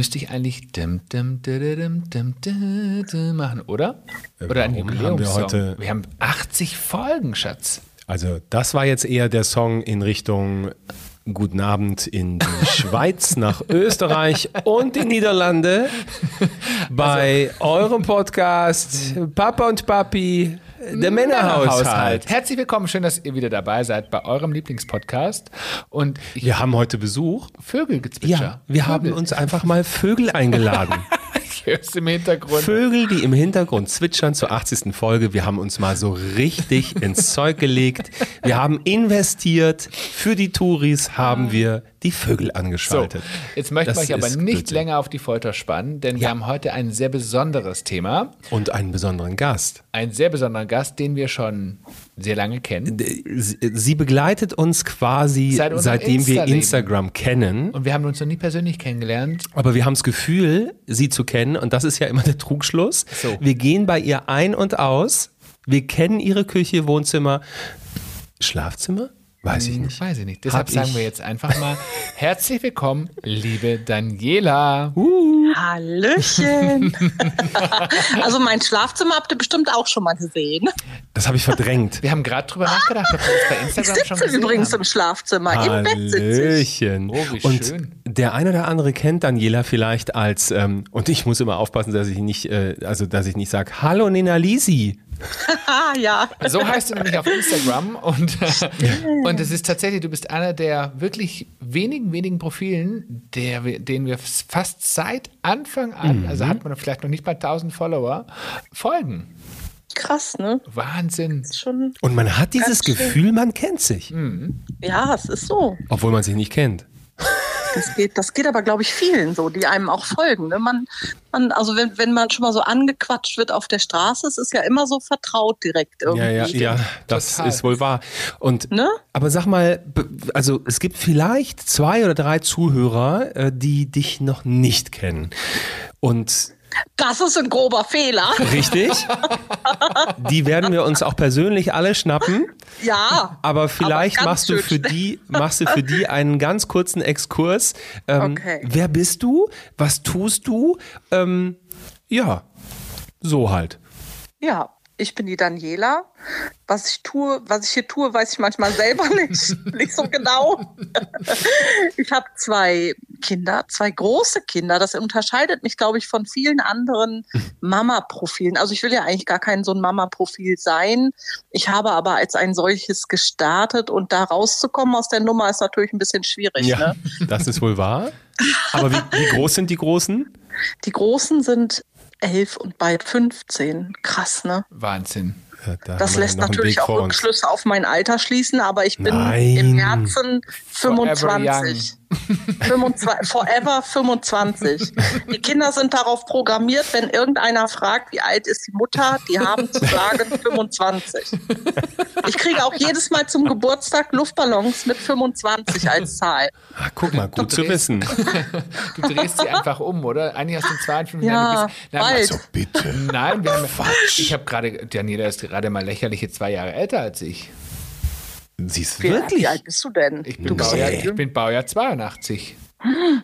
Müsste ich eigentlich dim, dim, dim, dim, machen, oder? Oder ein haben wir Jubiläumssong. heute- wir haben 80 Folgen, Schatz. Also das war jetzt eher der Song in Richtung Guten Abend in die Schweiz, nach Österreich und die Niederlande bei eurem Podcast Papa und Papi, der Männerhaushalt. Herzlich willkommen, schön, dass ihr wieder dabei seid bei eurem Lieblingspodcast. Und Wir haben heute Besuch. Vögelgezwitscher. Ja, wir haben Vögel. uns einfach mal Vögel eingeladen. Es im Hintergrund. Vögel, die im Hintergrund zwitschern zur 80. Folge. Wir haben uns mal so richtig ins Zeug gelegt. Wir haben investiert. Für die Touris haben wir die Vögel So, angeschaltet. jetzt möchten wir euch aber nicht Blödsinn. länger auf die Folter spannen, denn wir Ja. haben heute ein sehr besonderes Thema. Und einen besonderen Gast. Einen sehr besonderen Gast, den wir schon sehr lange kennen. Sie begleitet uns quasi Seit seitdem wir Insta-Leben. Instagram kennen. Und wir haben uns noch nie persönlich kennengelernt. Aber wir haben das Gefühl, sie zu kennen. Und das ist ja immer der Trugschluss. So. Wir gehen bei ihr ein und aus. Wir kennen ihre Küche, Wohnzimmer, Schlafzimmer? Weiß ich nicht. Weiß ich nicht. Deshalb Hab sagen ich- wir jetzt einfach mal herzlich willkommen, liebe Daniela. Hallöchen. also mein Schlafzimmer habt ihr bestimmt auch schon mal gesehen. Das habe ich verdrängt. Wir haben gerade drüber nachgedacht, ob wir uns bei Ich Instagram schon sitze gesehen übrigens haben. im Schlafzimmer. Im Bett sitze ich. Hallöchen. Oh, und schön. der eine oder andere kennt Daniela vielleicht als, ähm, und ich muss immer aufpassen, dass ich nicht, äh, also dass ich nicht sage, hallo Nina Lisi. Ah, ja. So heißt du nämlich auf Instagram und, und es ist tatsächlich, du bist einer der wirklich wenigen, wenigen Profilen, der, wir- denen wir fast seit Anfang an, also hat man vielleicht noch nicht mal 1000 Follower, folgen. Krass, ne? Wahnsinn. Schon, Und man hat dieses. Gefühl, man kennt sich, ja, es ist so. obwohl man sich nicht kennt. Das geht, das geht aber, glaube ich, vielen so, die einem auch folgen. Ne? Man, man, also wenn, wenn man schon mal so angequatscht wird auf der Straße, es ist ja immer so vertraut direkt irgendwie. Ja, ja, ja, das Total. ist wohl wahr. Und Ne? aber sag mal, also es gibt vielleicht zwei oder drei Zuhörer, äh, die dich noch nicht kennen. Und Das ist ein grober Fehler. richtig, die werden wir uns auch persönlich alle schnappen. Ja. Aber vielleicht ganz machst du für schnell. die, machst du für die einen ganz kurzen Exkurs. Ähm, Okay. Wer bist du? Was tust du? Ähm, ja, so halt. Ja, ich bin die Daniela. Was ich tue, was ich hier tue, weiß ich manchmal selber nicht, nicht so genau. Ich habe zwei Kinder, zwei große Kinder. Das unterscheidet mich, glaube ich, von vielen anderen Mama-Profilen. Also ich will ja eigentlich gar kein so ein Mama-Profil sein. Ich habe aber als ein solches gestartet und da rauszukommen aus der Nummer ist natürlich ein bisschen schwierig. Ja, Ne? das ist wohl wahr. Aber wie, wie groß sind die Großen? Die Großen sind elf und bald 15. Krass, ne? Wahnsinn. Ja, da Das lässt natürlich auch. Rückschlüsse auf mein Alter schließen, aber ich bin Nein. im Herzen Forever 25. 25. Forever 25. Die Kinder sind darauf programmiert, wenn irgendeiner fragt, wie alt ist die Mutter, die haben zu sagen 25. Ich kriege auch jedes Mal zum Geburtstag Luftballons mit 25 als Zahl. Ah, guck mal, gut zu drehst- wissen. Du drehst sie einfach um, oder? Eigentlich hast du 52 Ja, bist, nein, bald. also, bitte. nein, wir haben, ich habe gerade, Daniela ist gerade mal lächerliche zwei Jahre älter als ich. Sie ist Wie, wirklich. wie alt bist du denn? Ich bin, du bist Baujahr, ja ich bin Baujahr 82.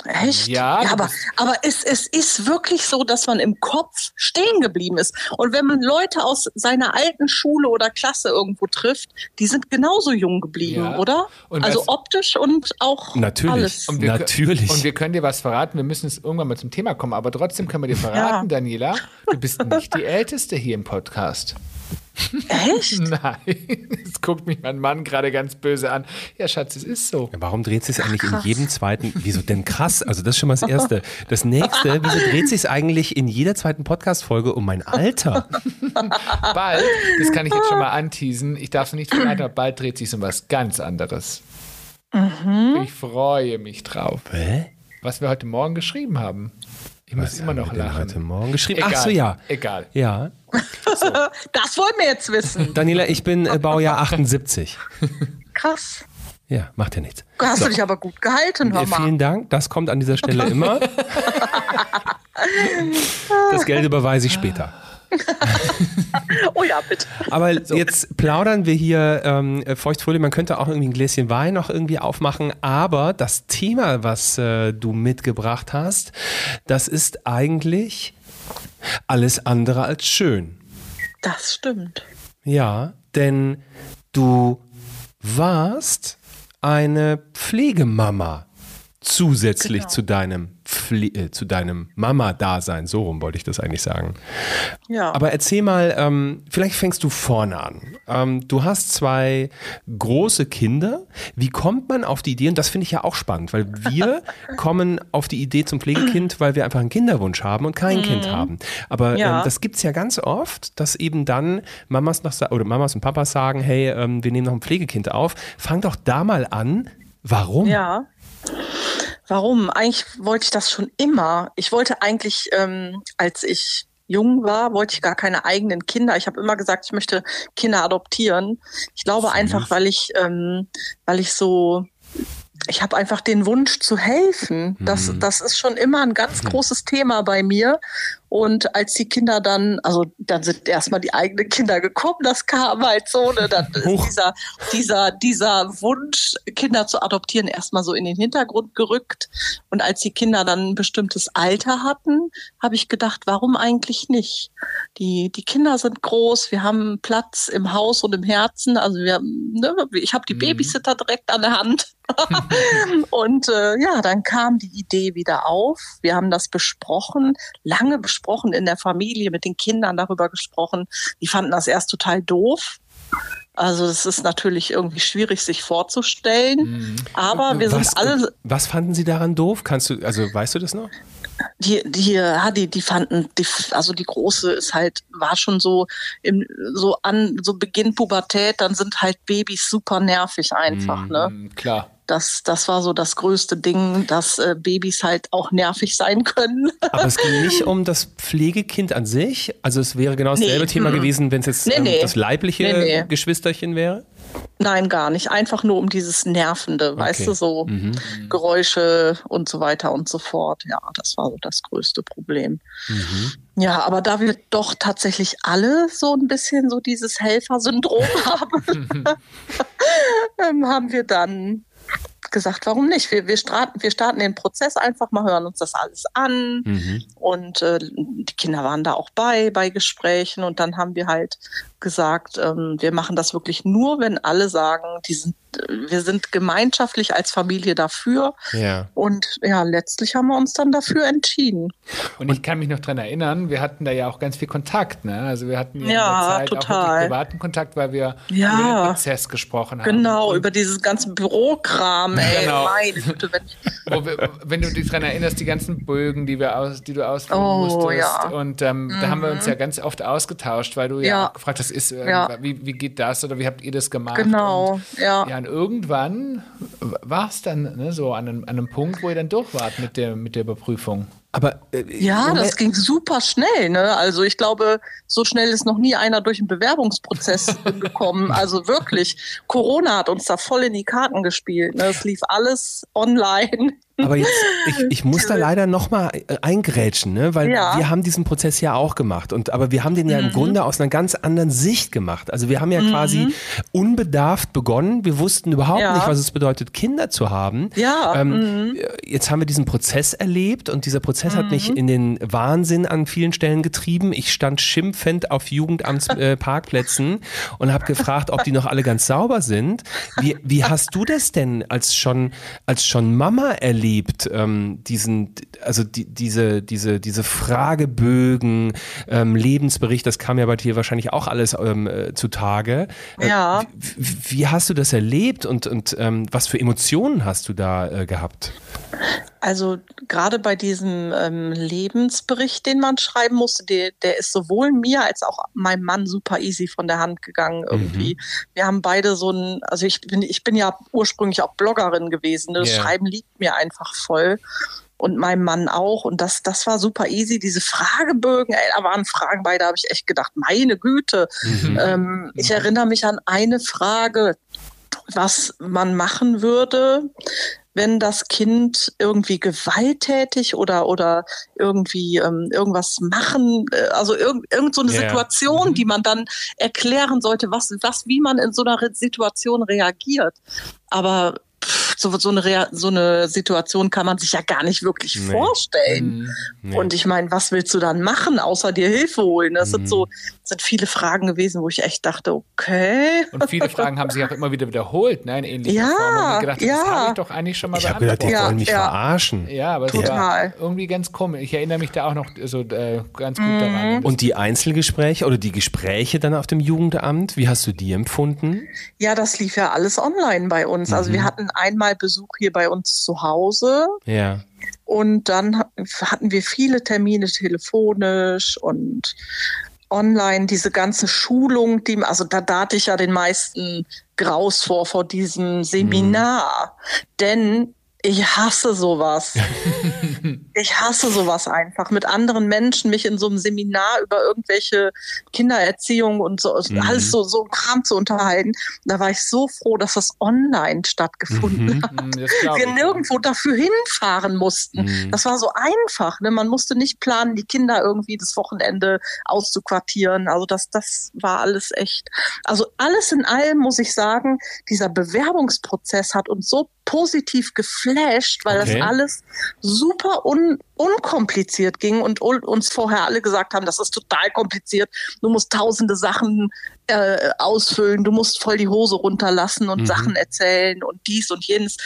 Echt? Ja, du aber, aber es, es ist wirklich so, dass man im Kopf stehen geblieben ist. Und wenn man Leute aus seiner alten Schule oder Klasse irgendwo trifft, die sind genauso jung geblieben, Ja. oder? Und also optisch und auch Natürlich. alles. Und wir, Natürlich. Und wir können dir was verraten. Wir müssen es irgendwann mal zum Thema kommen. Aber trotzdem können wir dir verraten, Daniela, du bist nicht die Älteste hier im Podcast. Echt? Nein. Jetzt guckt mich mein Mann gerade ganz böse an. Ja, Schatz, es ist so. Warum dreht sich eigentlich in jedem zweiten, wieso denn krass? Also das ist schon mal das Erste. Das Nächste, wieso dreht sich eigentlich in jeder zweiten Podcast-Folge um mein Alter? Bald, das kann ich jetzt schon mal anteasen, ich darf es nicht verraten, aber bald dreht sich um was ganz anderes. Ich freue mich drauf. Hä? Was wir heute Morgen geschrieben haben. Ich muss immer noch lachen. heute Morgen geschrieben? Egal, Ach so, ja. Egal. Ja. Das wollen wir jetzt wissen. Daniela, ich bin äh, Baujahr 78. Krass. Ja, macht ja nichts. Hast du dich aber gut gehalten, hör Äh, mal. vielen Dank, das kommt an dieser Stelle immer. Das Geld überweise ich später. oh ja, bitte. Aber so. jetzt plaudern wir hier ähm, feuchtfolie. Man könnte auch irgendwie ein Gläschen Wein noch irgendwie aufmachen. Aber das Thema, was äh, du mitgebracht hast, das ist eigentlich alles andere als schön. Das stimmt. Ja, denn du warst eine Pflegemama zusätzlich genau. zu deinem Pfle äh, zu deinem Mama-Dasein. So rum wollte ich das eigentlich sagen. Ja. Aber erzähl mal, ähm, vielleicht fängst du vorne an. Ähm, du hast zwei große Kinder. Wie kommt man auf die Idee? Und das finde ich ja auch spannend, weil wir kommen auf die Idee zum Pflegekind, weil wir einfach einen Kinderwunsch haben und kein mhm. Kind haben. Aber ja. ähm, das gibt es ja ganz oft, dass eben dann Mamas noch oder Mamas und Papas sagen, hey, ähm, wir nehmen noch ein Pflegekind auf. Fang doch da mal an. Warum? Ja. Warum? Eigentlich wollte ich das schon immer. Ich wollte eigentlich, ähm, als ich jung war, wollte ich gar keine eigenen Kinder. Ich habe immer gesagt, ich möchte Kinder adoptieren. Ich glaube einfach, weil ich, ähm, weil ich so ich habe einfach den Wunsch zu helfen. Das, mhm. das ist schon immer ein ganz mhm. großes Thema bei mir. Und als die Kinder dann, also dann sind erstmal die eigenen Kinder gekommen, das kam halt so, ne, dann ist dieser, dieser, dieser Wunsch, Kinder zu adoptieren, erstmal so in den Hintergrund gerückt. Und als die Kinder dann ein bestimmtes Alter hatten, habe ich gedacht, warum eigentlich nicht? Die, die Kinder sind groß, wir haben Platz im Haus und im Herzen. Also wir, ne, ich habe die mhm. Babysitter direkt an der Hand. und äh, ja, dann kam die Idee wieder auf. Wir haben das besprochen, lange besprochen in der Familie, mit den Kindern darüber gesprochen. Die fanden das erst total doof. Also es ist natürlich irgendwie schwierig, sich vorzustellen. Mhm. Aber wir was, sind alle. Was fanden Sie daran doof? Kannst du, also weißt du das noch? Die, die, ja, die, die fanden, die, also die große ist halt, war schon so im, so an, so Beginn Pubertät, dann sind halt Babys super nervig einfach, mhm, ne? Klar. Das, das war so das größte Ding, dass äh, Babys halt auch nervig sein können. Aber es ging nicht um das Pflegekind an sich. Also es wäre genau dasselbe nee. Thema gewesen, wenn es jetzt nee, ähm, nee. das leibliche Geschwisterchen wäre. Nein, gar nicht. Einfach nur um dieses Nervende, okay. weißt du, so mhm. Geräusche und so weiter und so fort. Ja, das war so das größte Problem. Mhm. Ja, aber da wir doch tatsächlich alle so ein bisschen so dieses Helfersyndrom haben, ähm, haben wir dann gesagt, warum nicht? Wir, wir, starten, wir starten den Prozess einfach mal, hören uns das alles an. Mhm. Und äh, die Kinder waren da auch bei, bei Gesprächen. Und dann haben wir halt gesagt, ähm, wir machen das wirklich nur, wenn alle sagen, die sind wir sind gemeinschaftlich als Familie dafür. Ja. Und ja, letztlich haben wir uns dann dafür entschieden. Und ich kann mich noch daran erinnern, wir hatten da ja auch ganz viel Kontakt. Ne? Also wir hatten ja, ja in der Zeit total. auch privaten Kontakt, weil wir ja. über den Prozess gesprochen haben. Genau, über dieses ganze Bürokram. Ey, genau. meine Güte, wenn, wir, wenn du dich daran erinnerst, die ganzen Bögen, die, wir aus, die du ausfüllen oh, musstest. Ja. Und ähm, mhm. da haben wir uns ja mhm. ganz oft ausgetauscht, weil du ja, ja gefragt hast, ist, äh, wie, wie geht das oder wie habt ihr das gemacht? Genau, und, ja. ja irgendwann war es dann ne, so an einem, an einem Punkt, wo ihr dann durch wart mit der, mit der Überprüfung. Aber äh, ja, das ging super schnell. Ne? Also ich glaube, so schnell ist noch nie einer durch einen Bewerbungsprozess gekommen. Also wirklich, Corona hat uns da voll in die Karten gespielt. Ne? Es lief alles online. Aber jetzt, ich, ich muss da leider nochmal äh, eingrätschen, ne? weil ja. wir haben diesen Prozess ja auch gemacht. Und, aber wir haben den ja mhm. im Grunde aus einer ganz anderen Sicht gemacht. Also wir haben ja mhm. quasi unbedarft begonnen. Wir wussten überhaupt ja. nicht, was es bedeutet, Kinder zu haben. Ja. Ähm, mhm. Jetzt haben wir diesen Prozess erlebt und dieser Prozess hat mich mhm. in den Wahnsinn an vielen Stellen getrieben. Ich stand schimpfend auf Jugendamtsparkplätzen äh, und habe gefragt, ob die noch alle ganz sauber sind. Wie, wie hast du das denn als schon, als schon Mama erlebt? Erlebt, ähm, diesen, also die, diese, diese, diese Fragebögen, ähm, Lebensbericht, das kam ja bei dir wahrscheinlich auch alles ähm, äh, zutage. Äh, ja. Wie, wie, hast du das erlebt und, und ähm, was für Emotionen hast du da äh, gehabt? Also gerade bei diesem ähm, Lebensbericht, den man schreiben musste, der, der ist sowohl mir als auch meinem Mann super easy von der Hand gegangen irgendwie. Mhm. Wir haben beide so ein, also ich bin, ich bin ja ursprünglich auch Bloggerin gewesen. Ne? Das yeah. Schreiben liegt mir einfach voll und meinem Mann auch. Und das, das war super easy. Diese Fragebögen, ey, da waren Fragen bei, da habe ich echt gedacht, meine Güte. Mhm. Ähm, ich erinnere mich an eine Frage, was man machen würde, wenn das Kind irgendwie gewalttätig oder, oder irgendwie ähm, irgendwas machen, äh, also irgend, irgend so eine Ja. Situation, Mhm. die man dann erklären sollte, was, was, wie man in so einer Situation reagiert. Aber pff, so, so, eine, Rea so eine Situation kann man sich ja gar nicht wirklich Nee. vorstellen. Mhm. Nee. Und ich meine, was willst du dann machen, außer dir Hilfe holen? Das Mhm. sind so, sind viele Fragen gewesen, wo ich echt dachte, okay. Und viele Fragen haben sich auch immer wieder wiederholt, ne, in ähnlicher Ja, Form. Und ich gedacht, das ja. habe ich doch eigentlich schon mal ich habe gedacht, die wollen mich ja. verarschen. Ja, aber es Total. war irgendwie ganz komisch. Ich erinnere mich da auch noch so äh, ganz gut Mhm. daran. Und die Einzelgespräche oder die Gespräche dann auf dem Jugendamt, wie hast du die empfunden? Ja, das lief ja alles online bei uns. Also Mhm. wir hatten einmal Besuch hier bei uns zu Hause Ja. und dann ha- hatten wir viele Termine telefonisch und online, diese ganze Schulung, die, also da, da hatte ich ja den meisten Graus vor, vor diesem Seminar. Denn ich hasse sowas. ich hasse sowas einfach, mit anderen Menschen mich in so einem Seminar über irgendwelche Kindererziehung und so, Mhm. alles so, so Kram zu unterhalten. Da war ich so froh, dass das online stattgefunden Mhm. hat. Glaub Wir nirgendwo dafür hinfahren mussten. Mhm. Das war so einfach. Ne? Man musste nicht planen, die Kinder irgendwie das Wochenende auszuquartieren. Also das, das war alles echt. Also alles in allem muss ich sagen, dieser Bewerbungsprozess hat uns so positiv geflasht, weil Okay. das alles super un, unkompliziert ging und uns vorher alle gesagt haben, das ist total kompliziert. Du musst tausende Sachen äh, ausfüllen, du musst voll die Hose runterlassen und Mhm. Sachen erzählen und dies und jenes.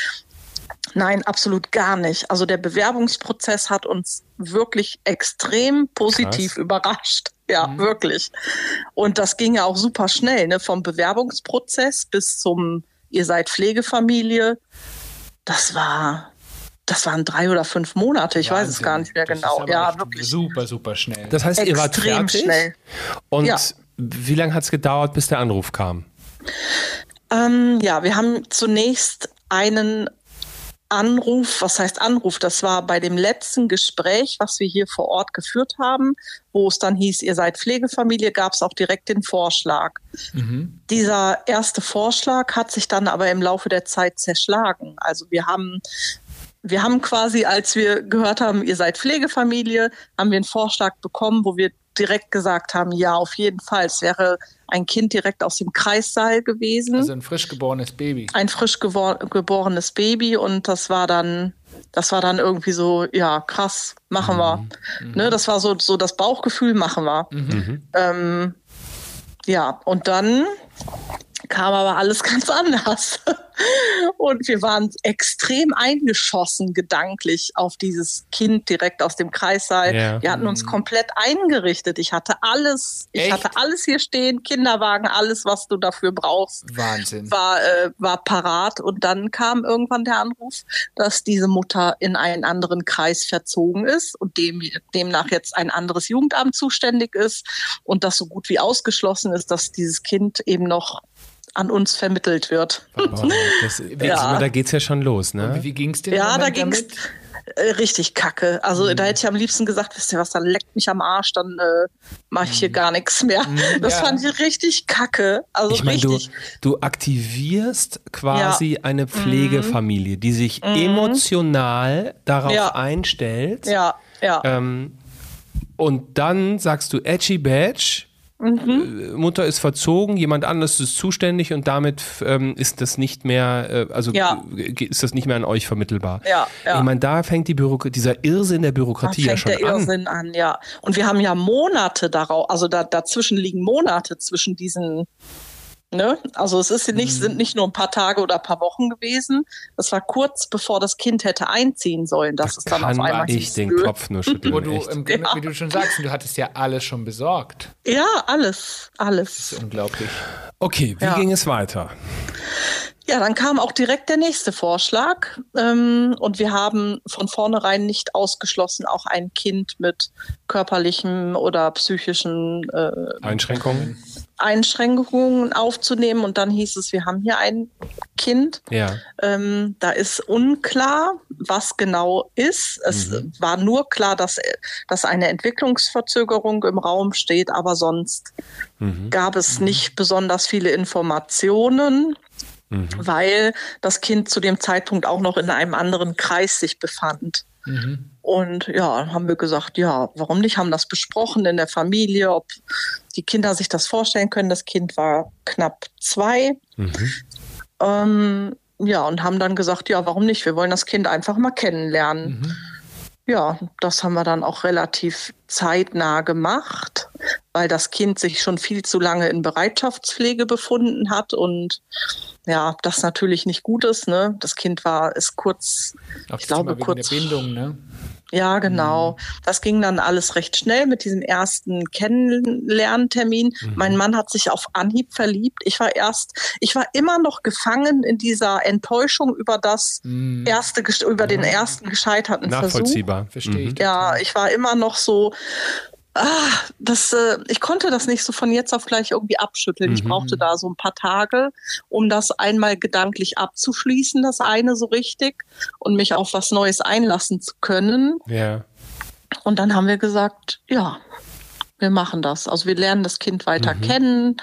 Nein, absolut gar nicht. Also der Bewerbungsprozess hat uns wirklich extrem positiv Krass. überrascht. Ja, Mhm. wirklich. Und das ging ja auch super schnell, ne? Vom Bewerbungsprozess bis zum Ihr seid Pflegefamilie. Das war, das waren drei oder fünf Monate. Ich weiß es Wahnsinn. gar nicht mehr Das ist genau. aber Ja, wirklich. Super, super schnell. Das heißt, ihr wart Extrem fertig schnell. und Ja. wie lange hat es gedauert, bis der Anruf kam? Ähm, ja, wir haben zunächst einen Anruf, was heißt Anruf? Das war bei dem letzten Gespräch, was wir hier vor Ort geführt haben, wo es dann hieß, ihr seid Pflegefamilie, gab es auch direkt den Vorschlag. mhm. Dieser erste Vorschlag hat sich dann aber im Laufe der Zeit zerschlagen. Also wir haben wir haben quasi, als wir gehört haben, ihr seid Pflegefamilie, haben wir einen Vorschlag bekommen, wo wir direkt gesagt haben, ja, auf jeden Fall. Es wäre ein Kind direkt aus dem Kreissaal gewesen Also ein frisch geborenes Baby. ein frisch geborenes Baby und das war dann, das war dann irgendwie so, ja, krass, machen wir. Ne, das war so, so das Bauchgefühl, machen wir. Mhm. Ähm, ja, und dann kam aber alles ganz anders. Und wir waren extrem eingeschossen gedanklich auf dieses Kind direkt aus dem Kreissaal. Ja. Wir hatten uns komplett eingerichtet. Ich hatte alles, ich Echt? hatte alles hier stehen, Kinderwagen, alles, was du dafür brauchst Wahnsinn. war, äh, war parat und dann kam irgendwann der Anruf, dass diese Mutter in einen anderen Kreis verzogen ist und dem, demnach jetzt ein anderes Jugendamt zuständig ist und das so gut wie ausgeschlossen ist, dass dieses Kind eben noch an uns vermittelt wird. Oh, das, Ja. Da geht es ja schon los, ne? Wie, wie ging es dir? Ja, da ging's damit? äh, richtig kacke. Also da hätte ich am liebsten gesagt, wisst ihr was, dann leckt mich am Arsch, dann äh, mache ich hier gar nichts mehr. Das ja. fand ich richtig kacke. Also Ich meine, du, richtig. du aktivierst quasi eine Pflegefamilie, die sich emotional darauf Mhm. Ja. einstellt. Ja, ja. Ähm, und dann sagst du Edgy Badge. Mhm. äh, Mutter ist verzogen, jemand anderes ist zuständig und damit ähm, ist das nicht mehr, äh, also Ja. ist das nicht mehr an euch vermittelbar. Ja, ja. Ich meine, da fängt die Bürok dieser Irrsinn der Da Bürokratie ja fängt schon der an. Irrsinn an. ja. Und wir haben ja Monate darauf, also da, dazwischen liegen Monate zwischen diesen, ne? Also es ist nicht, Mhm. sind nicht nur ein paar Tage oder ein paar Wochen gewesen. Das war kurz bevor das Kind hätte einziehen sollen, dass es dann auf einmal ich den nö. Kopf nur schütteln. Wo du, im, Ja. wie du schon sagst, du hattest ja alles schon besorgt. Ja, alles, Das alles. ist unglaublich. Okay, wie Ja. ging es weiter? Ja, dann kam auch direkt der nächste Vorschlag. Ähm, und wir haben von vornherein nicht ausgeschlossen, auch ein Kind mit körperlichen oder psychischen äh, Einschränkungen? Einschränkungen aufzunehmen. Und dann hieß es, wir haben hier ein Kind. Ja. Ähm, da ist unklar, was genau ist. Es Mhm. war nur klar, dass, dass eine Entwicklungsverzögerung im Raum steht, aber sonst Mhm. gab es nicht besonders viele Informationen. mhm. weil das Kind zu dem Zeitpunkt auch noch in einem anderen Kreis sich befand. Mhm. Und ja, haben wir gesagt, ja, warum nicht? Haben das besprochen in der Familie, ob die Kinder sich das vorstellen können. Das Kind war knapp zwei. Mhm. Ähm, ja, und haben dann gesagt, ja, warum nicht? Wir wollen das Kind einfach mal kennenlernen. Mhm. Ja, das haben wir dann auch relativ zeitnah gemacht, weil das Kind sich schon viel zu lange in Bereitschaftspflege befunden hat und ja, das natürlich nicht gut ist. Ne? Das Kind war ist kurz, Auch ich glaube kurz der Bindung, ne? Ja, genau. Mhm. Das ging dann alles recht schnell mit diesem ersten Kennenlerntermin. Mhm. Mein Mann hat sich auf Anhieb verliebt. Ich war erst, ich war immer noch gefangen in dieser Enttäuschung über das mhm. erste, über den ersten gescheiterten Nachvollziehbar. Versuch. Verstehe ich. Ja, ich war immer noch so, Ah, das, äh, ich konnte das nicht so von jetzt auf gleich irgendwie abschütteln. Mhm. Ich brauchte da so ein paar Tage, um das einmal gedanklich abzuschließen, das eine so richtig, und mich auf was Neues einlassen zu können. Ja. Und dann haben wir gesagt, ja, wir machen das. Also wir lernen das Kind weiter mhm. kennen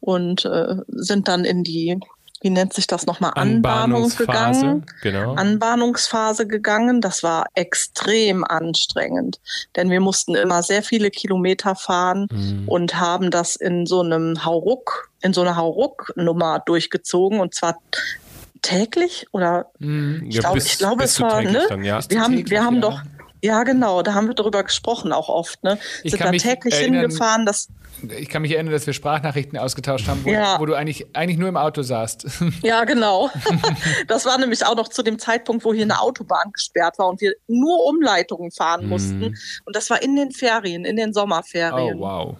und äh, sind dann in die wie nennt sich das nochmal, Anbahnung gegangen. Genau. Anbahnungsphase gegangen. Das war extrem anstrengend, denn wir mussten immer sehr viele Kilometer fahren mhm. und haben das in so einem Hauruck, in so einer Hauruck-Nummer durchgezogen und zwar täglich oder mhm. ich, ja, ich glaube es war ne? Dann, ja. wir haben wir haben ja. doch ja, genau, da haben wir darüber gesprochen auch oft. Ne? Ich Sind da täglich erinnern, hingefahren. Das ich kann mich erinnern, dass wir Sprachnachrichten ausgetauscht haben, wo, ja. wo, du eigentlich, eigentlich nur im Auto saßt. Ja, genau. Das war nämlich auch noch zu dem Zeitpunkt, wo hier eine Autobahn gesperrt war und wir nur Umleitungen fahren mhm. mussten. Und das war in den Ferien, in den Sommerferien. Oh, wow.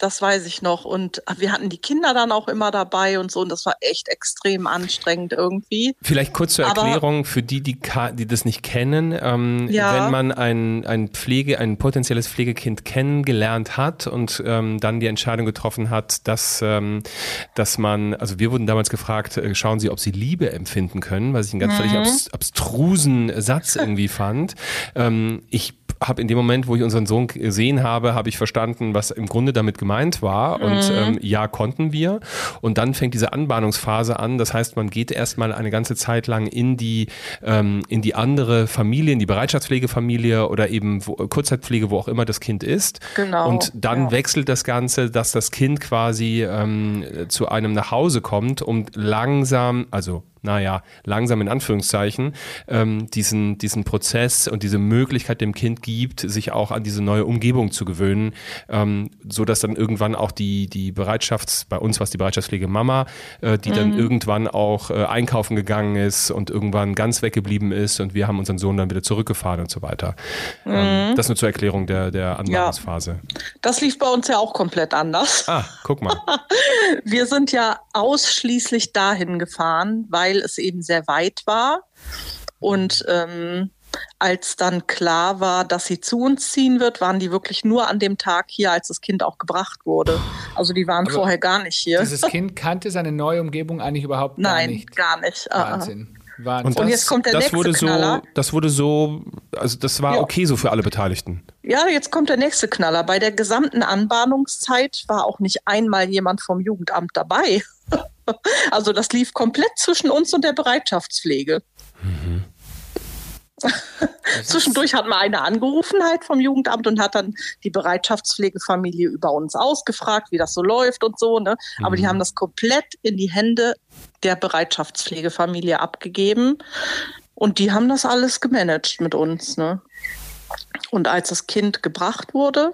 Das weiß ich noch. Und wir hatten die Kinder dann auch immer dabei und so. Und das war echt extrem anstrengend irgendwie. Vielleicht kurz zur Erklärung Aber, für die, die, die das nicht kennen. Ähm, ja. Wenn man ein, ein Pflege, ein potenzielles Pflegekind kennengelernt hat und ähm, dann die Entscheidung getroffen hat, dass, ähm, dass man, also wir wurden damals gefragt, äh, schauen Sie, ob Sie Liebe empfinden können, was ich einen ganz mhm. völlig abs abstrusen Satz irgendwie fand. Ähm, ich habe in dem Moment, wo ich unseren Sohn gesehen habe, habe ich verstanden, was im Grunde damit gemeint war. Mhm. Und ähm, ja, konnten wir. Und dann fängt diese Anbahnungsphase an. Das heißt, man geht erstmal eine ganze Zeit lang in die, ähm, in die andere Familie, in die Bereitschaftspflegefamilie oder eben wo, Kurzzeitpflege, wo auch immer das Kind ist. Genau. Und dann ja. wechselt das Ganze, dass das Kind quasi ähm, zu einem nach Hause kommt, um langsam, also naja, langsam in Anführungszeichen, ähm, diesen, diesen Prozess und diese Möglichkeit dem Kind gibt, sich auch an diese neue Umgebung zu gewöhnen, ähm, so dass dann irgendwann auch die, die Bereitschafts-, bei uns war es die Bereitschaftspflege Mama, äh, die mhm. dann irgendwann auch äh, einkaufen gegangen ist und irgendwann ganz weggeblieben ist und wir haben unseren Sohn dann wieder zurückgefahren und so weiter. Ähm, mhm. Ähm, das nur zur Erklärung der, der Anwendungsphase. Ja. Das lief bei uns ja auch komplett anders. Ah, guck mal. wir sind ja ausschließlich dahin gefahren, weil weil es eben sehr weit war. Und ähm, als dann klar war, dass sie zu uns ziehen wird, waren die wirklich nur an dem Tag hier, als das Kind auch gebracht wurde. Also die waren Aber vorher gar nicht hier. Dieses Kind kannte seine neue Umgebung eigentlich überhaupt Nein, nicht. Nein, gar nicht. Ah, ah. Wahnsinn. Wahnsinn. Und, das, und jetzt kommt der das nächste wurde Knaller. so, Das wurde so, also das war ja. okay so für alle Beteiligten. Ja, jetzt kommt der nächste Knaller. Bei der gesamten Anbahnungszeit war auch nicht einmal jemand vom Jugendamt dabei. Also das lief komplett zwischen uns und der Bereitschaftspflege. Mhm. Zwischendurch hat mal eine angerufen halt vom Jugendamt und hat dann die Bereitschaftspflegefamilie über uns ausgefragt, wie das so läuft und so. Ne? Aber mhm. die haben das komplett in die Hände der Bereitschaftspflegefamilie abgegeben. Und die haben das alles gemanagt mit uns. Ne? Und als das Kind gebracht wurde,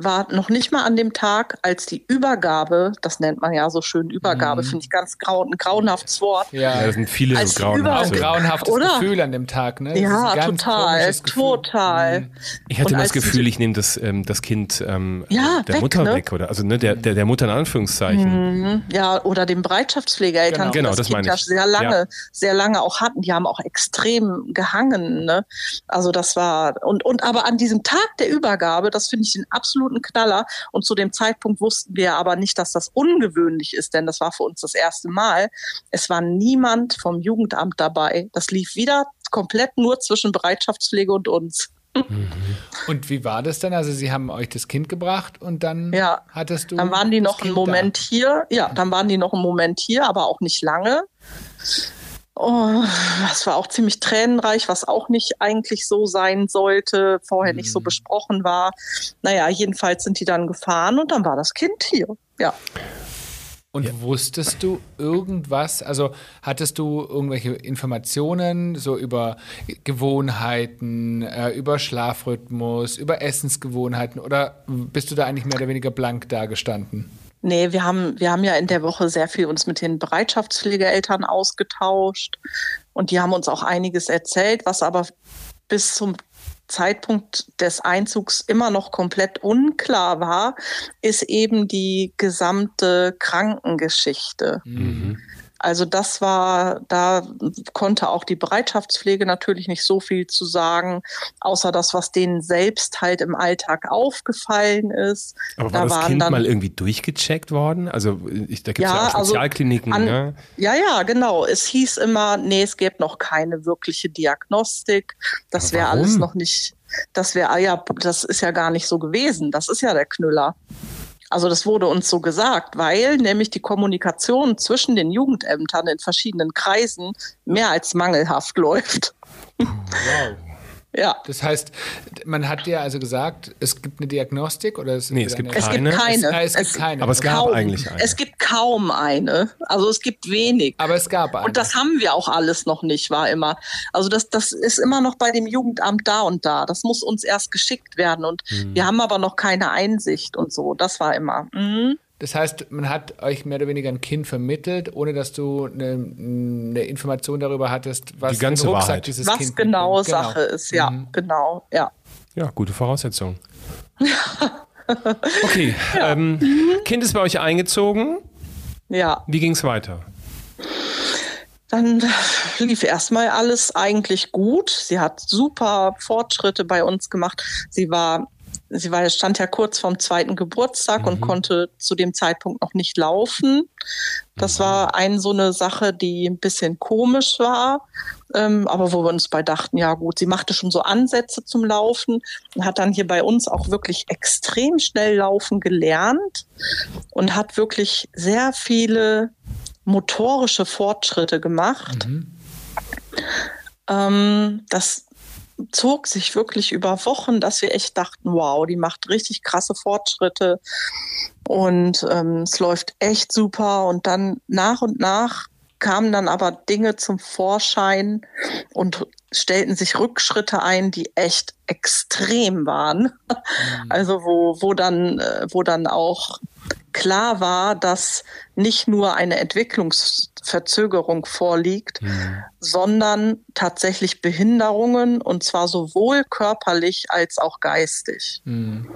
war noch nicht mal an dem Tag, als die Übergabe, das nennt man ja so schön Übergabe, mhm. finde ich ganz grau, ein grauenhaftes Wort. Ja, das sind viele so grauenhafte. Ein grauenhaftes oder? Gefühl an dem Tag, ne? Ja, total, total. Mhm. Ich hatte immer das Gefühl, ich nehme das, ähm, das Kind ähm, ja, der weg, Mutter ne? weg, oder also ne, der, der, der Mutter in Anführungszeichen. Mhm. Ja, oder dem Bereitschaftspflegeeltern, genau. die genau, das, das kind ja sehr lange, ja. sehr lange auch hatten. Die haben auch extrem gehangen. Ne? Also das war, und, und aber an diesem Tag der Übergabe, das finde ich den absoluten Knaller. Und zu dem Zeitpunkt wussten wir aber nicht, dass das ungewöhnlich ist, denn das war für uns das erste Mal. Es war niemand vom Jugendamt dabei. Das lief wieder komplett nur zwischen Bereitschaftspflege und uns. Und wie war das dann? Also Sie haben euch das Kind gebracht und dann Ja. hattest du. Dann waren die noch einen Moment hier. Ja, dann waren die noch einen Moment hier, aber auch nicht lange. Oh, das war auch ziemlich tränenreich, was auch nicht eigentlich so sein sollte, vorher nicht so Mhm. besprochen war. Naja, jedenfalls sind die dann gefahren und dann war das Kind hier. Ja. Und wusstest du irgendwas? Also hattest du irgendwelche Informationen so über Gewohnheiten, äh, über Schlafrhythmus, über Essensgewohnheiten oder bist du da eigentlich mehr oder weniger blank dagestanden? Nee, wir haben, wir haben ja in der Woche sehr viel uns mit den Bereitschaftspflegeeltern ausgetauscht und die haben uns auch einiges erzählt, was aber bis zum Zeitpunkt des Einzugs immer noch komplett unklar war, ist eben die gesamte Krankengeschichte. Also das war, da konnte auch die Bereitschaftspflege natürlich nicht so viel zu sagen, außer das, was denen selbst halt im Alltag aufgefallen ist. Aber Da war das waren Kind dann- mal irgendwie durchgecheckt worden? Also ich, da gibt es ja, Ja, auch also Spezialkliniken. an- ne? Ja, ja, genau. Es hieß immer, nee, es gäbe noch keine wirkliche Diagnostik. Das wäre alles noch nicht, das wäre, ah ja, das ist ja gar nicht so gewesen. Das ist ja der Knüller. Also das wurde uns so gesagt, weil nämlich die Kommunikation zwischen den Jugendämtern in verschiedenen Kreisen mehr als mangelhaft läuft. Wow. Ja. Das heißt, man hat dir also gesagt, es gibt eine Diagnostik oder es, Nee, es gibt Es Keine? gibt keine. Es, es gibt keine. Aber es gab kaum. eigentlich eine. Es gibt kaum eine. Also es gibt wenig. Aber es gab eine. Und das haben wir auch alles noch nicht, war immer. Also das, das ist immer noch bei dem Jugendamt da und da. Das muss uns erst geschickt werden. Und wir haben aber noch keine Einsicht und so. Das war immer. Mhm. Das heißt, man hat euch mehr oder weniger ein Kind vermittelt, ohne dass du eine, eine Information darüber hattest, was Die ganze einen Rucksack Wahrheit. dieses Was Kind genau mitbringt. Sache ist, ja, genau, ja. Ja, gute Voraussetzung. Okay, ähm, Kind ist bei euch eingezogen. Ja, Wie ging es weiter? dann lief erstmal alles eigentlich gut. Sie hat super Fortschritte bei uns gemacht. Sie war, sie war, stand ja kurz vorm zweiten Geburtstag und konnte zu dem Zeitpunkt noch nicht laufen. Das war ein so eine Sache, die ein bisschen komisch war, ähm, aber wo wir uns bei dachten, ja gut, sie machte schon so Ansätze zum Laufen und hat dann hier bei uns auch wirklich extrem schnell laufen gelernt und hat wirklich sehr viele motorische Fortschritte gemacht. Ähm, das zog sich wirklich über Wochen, dass wir echt dachten, wow, die macht richtig krasse Fortschritte und ähm, es läuft echt super. Und dann nach und nach kamen dann aber Dinge zum Vorschein und stellten sich Rückschritte ein, die echt extrem waren. Also wo, wo dann, äh, wo dann auch klar war, dass nicht nur eine Entwicklungsverzögerung vorliegt, sondern tatsächlich Behinderungen und zwar sowohl körperlich als auch geistig. Mhm.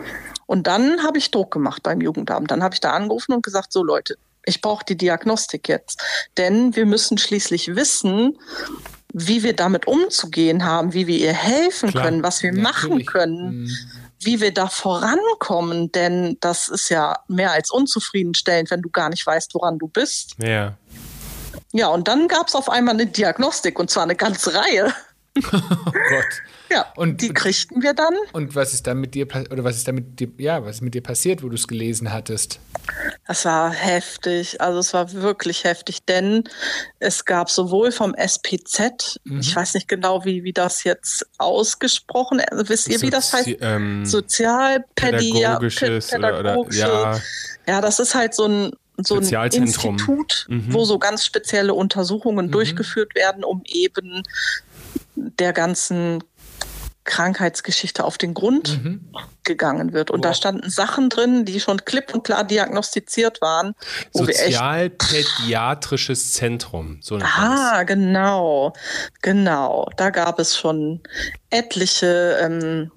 Und dann habe ich Druck gemacht beim Jugendamt. Dann habe ich da angerufen und gesagt, so Leute, ich brauche die Diagnostik jetzt. Denn wir müssen schließlich wissen, wie wir damit umzugehen haben, wie wir ihr helfen Klar. können, was wir Ja, machen natürlich. können, Mhm. Wie wir da vorankommen. Denn das ist ja mehr als unzufriedenstellend, wenn du gar nicht weißt, woran du bist. Ja. Ja, und dann gab es auf einmal eine Diagnostik und zwar eine ganze Reihe. Oh Gott. Ja, Und- die kriegten wir dann. Und was ist dann mit dir oder was ist dann mit dir, ja, was ist mit dir passiert, wo du es gelesen hattest? Das war heftig, also es war wirklich heftig, denn es gab sowohl vom SPZ, Mhm. ich weiß nicht genau, wie, wie das jetzt ausgesprochen, also wisst ihr, wie das heißt? Ähm, Sozialpädia, pädagogisches oder, oder pädagogische, ja, ja, das ist halt so ein, so ein. Institut, Mhm. wo so ganz spezielle Untersuchungen durchgeführt werden, um eben der ganzen Krankheitsgeschichte auf den Grund gegangen wird. Und da Wow. standen Sachen drin, die schon klipp und klar diagnostiziert waren, Sozialpädiatrisches Zentrum. So Ah, genau, genau. Da gab es schon etliche, ähm,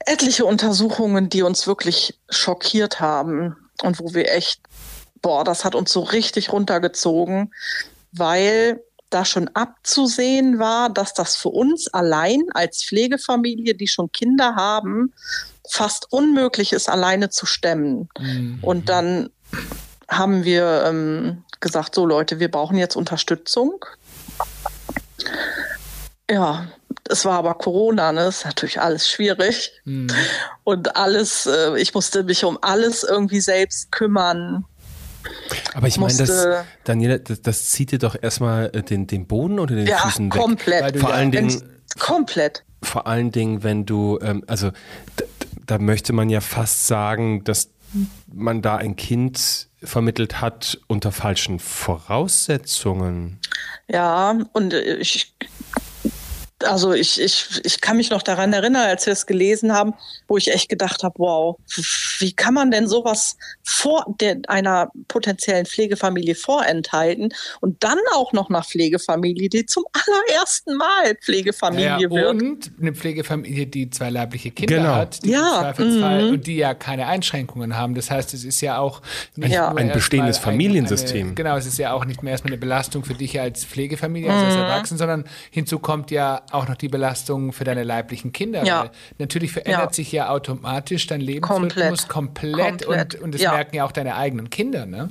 etliche Untersuchungen, die uns wirklich schockiert haben und wo wir echt, boah, das hat uns so richtig runtergezogen, weil da schon abzusehen war, dass das für uns allein als Pflegefamilie, die schon Kinder haben, fast unmöglich ist, alleine zu stemmen. Mhm. Und dann haben wir ähm, gesagt, so Leute, wir brauchen jetzt Unterstützung. Ja, es war aber Corona, ne? Das ist natürlich alles schwierig. Mhm. Und alles, äh, ich musste mich um alles irgendwie selbst kümmern. Aber ich meine, das, Daniela, das, das, zieht dir doch erstmal äh, den, den Boden unter den ja, Füßen weg. Komplett. Vor allen Dingen. Komplett. Vor allen Dingen, wenn du, ähm, also da, da möchte man ja fast sagen, dass man da ein Kind vermittelt hat unter falschen Voraussetzungen. Ja, und ich also ich, ich, ich kann mich noch daran erinnern, als wir es gelesen haben, wo ich echt gedacht habe, wow, wie kann man denn sowas vor der, einer potenziellen Pflegefamilie vorenthalten und dann auch noch nach Pflegefamilie, die zum allerersten Mal Pflegefamilie ja, wird. Und eine Pflegefamilie, die zwei leibliche Kinder genau. hat, die ja, mhm. und die ja keine Einschränkungen haben. Das heißt, es ist ja auch nicht ja. ein bestehendes Familiensystem. Eine, genau, es ist ja auch nicht mehr erstmal eine Belastung für dich als Pflegefamilie, also als mhm. Erwachsenen, sondern hinzu kommt ja auch noch die Belastung für deine leiblichen Kinder. Ja. natürlich verändert ja. sich ja automatisch dein Lebensrhythmus komplett, komplett. komplett. und, und das ja. merken ja auch deine eigenen Kinder, ne?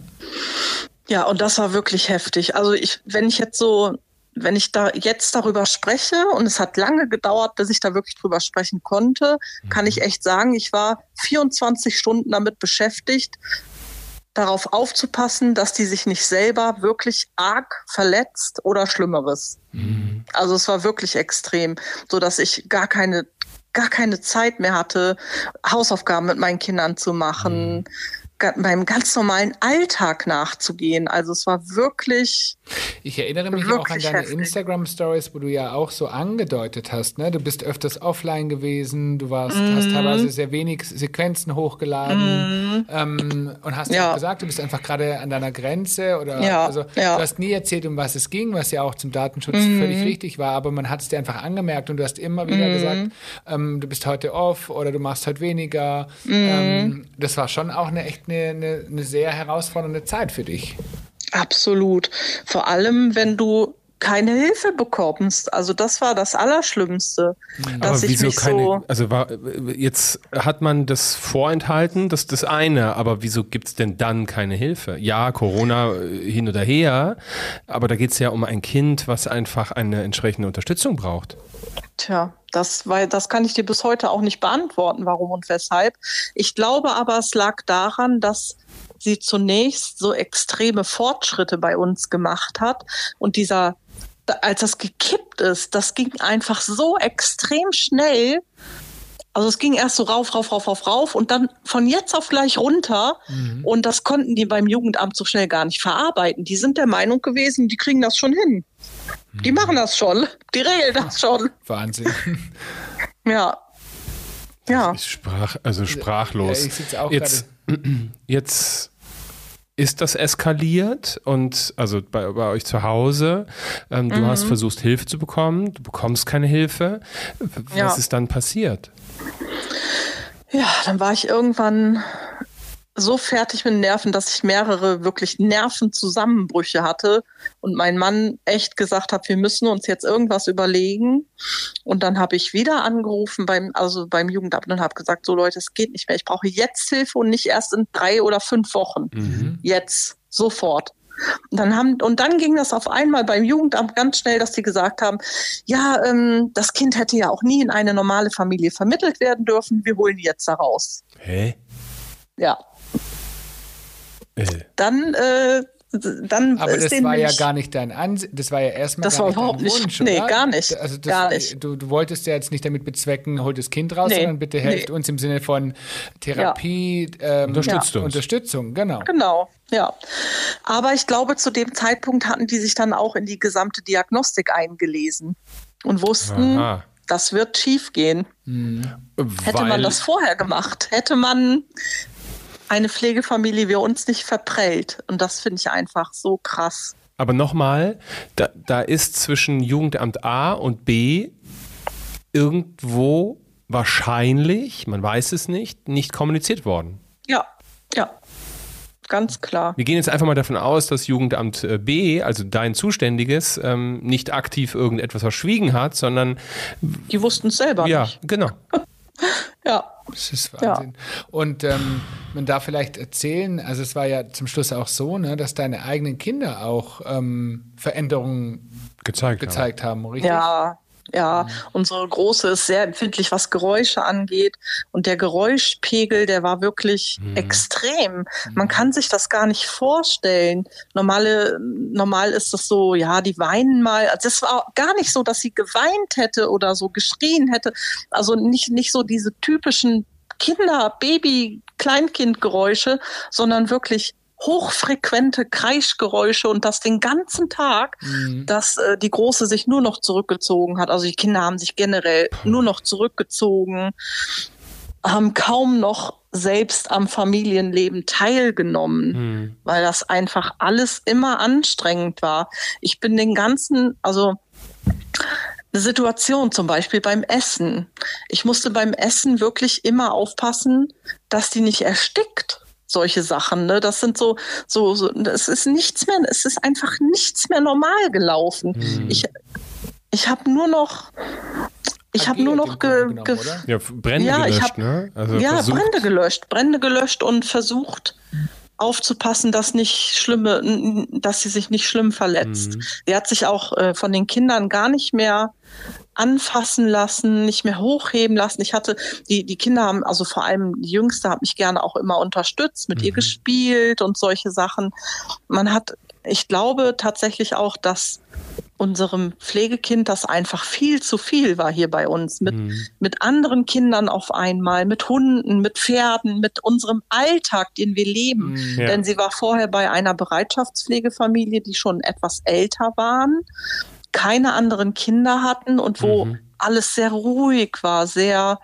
Ja, und das war wirklich heftig. Also ich, wenn ich jetzt so, wenn ich da jetzt darüber spreche, und es hat lange gedauert, bis ich da wirklich drüber sprechen konnte, mhm. kann ich echt sagen, ich war 24 Stunden damit beschäftigt, darauf aufzupassen, dass die sich nicht selber wirklich arg verletzt oder Schlimmeres. Mhm. Also es war wirklich extrem, so dass ich gar keine gar keine Zeit mehr hatte, Hausaufgaben mit meinen Kindern zu machen, mhm meinem ganz normalen Alltag nachzugehen. Also es war wirklich. Ich erinnere mich auch an deine Instagram-Stories, wo du ja auch so angedeutet hast, ne? Du bist öfters offline gewesen, du warst, mm. hast teilweise sehr wenig Sequenzen hochgeladen mm. ähm, und hast ja. gesagt, du bist einfach gerade an deiner Grenze oder ja. also ja. du hast nie erzählt, um was es ging, was ja auch zum Datenschutz mm. völlig richtig war, aber man hat es dir einfach angemerkt und du hast immer wieder gesagt, ähm, du bist heute off oder du machst heute weniger. Ähm, das war schon auch eine echt eine, eine, eine sehr herausfordernde Zeit für dich. Absolut. Vor allem, wenn du keine Hilfe bekommst. Also das war das Allerschlimmste. Mhm. Aber wieso keine? So also war, jetzt hat man das vorenthalten, das ist das eine. Aber wieso gibt es denn dann keine Hilfe? Ja, Corona äh, hin oder her, aber da geht es ja um ein Kind, was einfach eine entsprechende Unterstützung braucht. Tja, das, weil, das kann ich dir bis heute auch nicht beantworten, warum und weshalb. Ich glaube aber, es lag daran, dass sie zunächst so extreme Fortschritte bei uns gemacht hat und dieser als das gekippt ist, das ging einfach so extrem schnell. Also es ging erst so rauf, rauf, rauf, rauf, rauf und dann von jetzt auf gleich runter. Mhm. Und das konnten die beim Jugendamt so schnell gar nicht verarbeiten. Die sind der Meinung gewesen, die kriegen das schon hin. Die machen das schon. Die regeln das schon. Wahnsinn. Ja. Ja. Ich sprach, also sprachlos. Ja, ich auch jetzt, jetzt ist das eskaliert und also bei, bei euch zu Hause, ähm, du mhm. hast versucht Hilfe zu bekommen, du bekommst keine Hilfe. Was ja. ist dann passiert? Ja, dann war ich irgendwann so fertig mit den Nerven, dass ich mehrere wirklich Nervenzusammenbrüche hatte und mein Mann echt gesagt hat, wir müssen uns jetzt irgendwas überlegen. Und dann habe ich wieder angerufen beim, also beim Jugendamt und habe gesagt, so Leute, es geht nicht mehr. Ich brauche jetzt Hilfe und nicht erst in drei oder fünf Wochen. Mhm. Jetzt, sofort. Und dann, haben, und dann ging das auf einmal beim Jugendamt ganz schnell, dass sie gesagt haben, ja, ähm, das Kind hätte ja auch nie in eine normale Familie vermittelt werden dürfen, wir holen die jetzt da raus. Hä? Ja. Äh. Dann äh, dann aber das war ja gar nicht dein Ansinn, das war ja erstmal das war überhaupt nicht, Wunsch, nee, oder? gar nicht, also das, gar nicht. Du, du, wolltest ja jetzt nicht damit bezwecken, hol das Kind raus, nee, sondern bitte helft nee. uns im Sinne von Therapie, ja. ähm, Unterstützung. Unterstützung, genau. Genau, ja. Aber ich glaube, zu dem Zeitpunkt hatten die sich dann auch in die gesamte Diagnostik eingelesen und wussten, Aha. das wird schief gehen. Hm. Hätte Weil man das vorher gemacht, hätte man eine Pflegefamilie wie uns nicht verprellt. Und das finde ich einfach so krass. Aber nochmal, da, da ist zwischen Jugendamt A und B irgendwo wahrscheinlich, man weiß es nicht, nicht kommuniziert worden. Ja, ja. Ganz klar. Wir gehen jetzt einfach mal davon aus, dass Jugendamt äh, B, also dein Zuständiges, ähm, nicht aktiv irgendetwas verschwiegen hat, sondern. Die wussten es selber ja, nicht. Ja, genau. ja. Das ist Wahnsinn. Ja. Und ähm, man darf vielleicht erzählen, also es war ja zum Schluss auch so, ne, dass deine eigenen Kinder auch ähm, Veränderungen gezeigt, gezeigt haben. haben, richtig? Ja, Ja, mhm. unsere Große ist sehr empfindlich, was Geräusche angeht. Und der Geräuschpegel, der war wirklich mhm. extrem. Man mhm. kann sich das gar nicht vorstellen. Normale, normal ist das so, ja, die weinen mal. Also es war gar nicht so, dass sie geweint hätte oder so geschrien hätte. Also nicht, nicht so diese typischen Kinder, Baby, Kleinkindgeräusche, sondern wirklich hochfrequente Kreischgeräusche und das den ganzen Tag, mhm. dass äh, die Große sich nur noch zurückgezogen hat. Also die Kinder haben sich generell nur noch zurückgezogen, haben kaum noch selbst am Familienleben teilgenommen, mhm. weil das einfach alles immer anstrengend war. Ich bin den ganzen, also eine Situation zum Beispiel beim Essen. Ich musste beim Essen wirklich immer aufpassen, dass die nicht erstickt solche Sachen. Ne? Das sind so, so, so, es ist nichts mehr, es ist einfach nichts mehr normal gelaufen. Hm. Ich, ich habe nur noch, ich habe nur noch ge, ge ja, Brände ja, gelöscht, hab, ne? Also ja, versucht. Brände gelöscht, Brände gelöscht und versucht aufzupassen, dass nicht schlimme, dass sie sich nicht schlimm verletzt. Mhm. Sie hat sich auch äh, von den Kindern gar nicht mehr anfassen lassen, nicht mehr hochheben lassen. Ich hatte, die, die Kinder haben, also vor allem die Jüngste hat mich gerne auch immer unterstützt, mit mhm. ihr gespielt und solche Sachen. Man hat, ich glaube tatsächlich auch, dass unserem Pflegekind das einfach viel zu viel war hier bei uns. Mit, mhm. mit anderen Kindern auf einmal, mit Hunden, mit Pferden, mit unserem Alltag, den wir leben. Mhm. Ja. Denn sie war vorher bei einer Bereitschaftspflegefamilie, die schon etwas älter waren keine anderen Kinder hatten und wo mhm. alles sehr ruhig war, sehr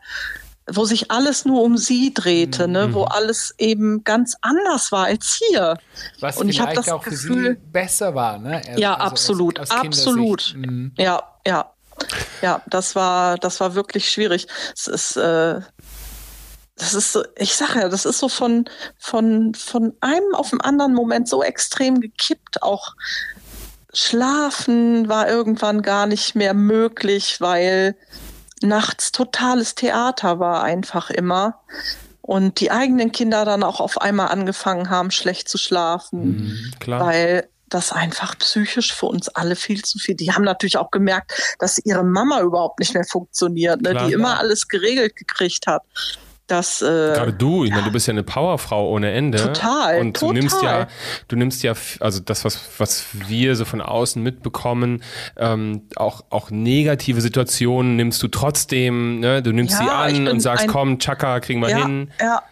wo sich alles nur um sie drehte, ne? Mhm. wo alles eben ganz anders war als hier. Was und ich habe das auch Gefühl, für sie besser war, ne? Also ja, absolut, aus, aus absolut. Mhm. Ja, ja, ja, das war, das war wirklich schwierig. Es ist, äh, das ist so, ich sage ja, das ist so von, von, von einem auf den anderen Moment so extrem gekippt, auch Schlafen war irgendwann gar nicht mehr möglich, weil nachts totales Theater war einfach immer. Und die eigenen Kinder dann auch auf einmal angefangen haben, schlecht zu schlafen, mhm, weil das einfach psychisch für uns alle viel zu viel. Die haben natürlich auch gemerkt, dass ihre Mama überhaupt nicht mehr funktioniert, ne? Klar, die immer alles geregelt gekriegt hat dass äh, gerade du, ich meine, du bist ja eine Powerfrau ohne Ende. Total. Und total. du nimmst ja, du nimmst ja, also das, was, was wir so von außen mitbekommen, ähm, auch, auch negative Situationen nimmst du trotzdem, ne? Du nimmst ja, sie an und sagst, ein, komm, Chaka, kriegen wir ja, hin. Ja,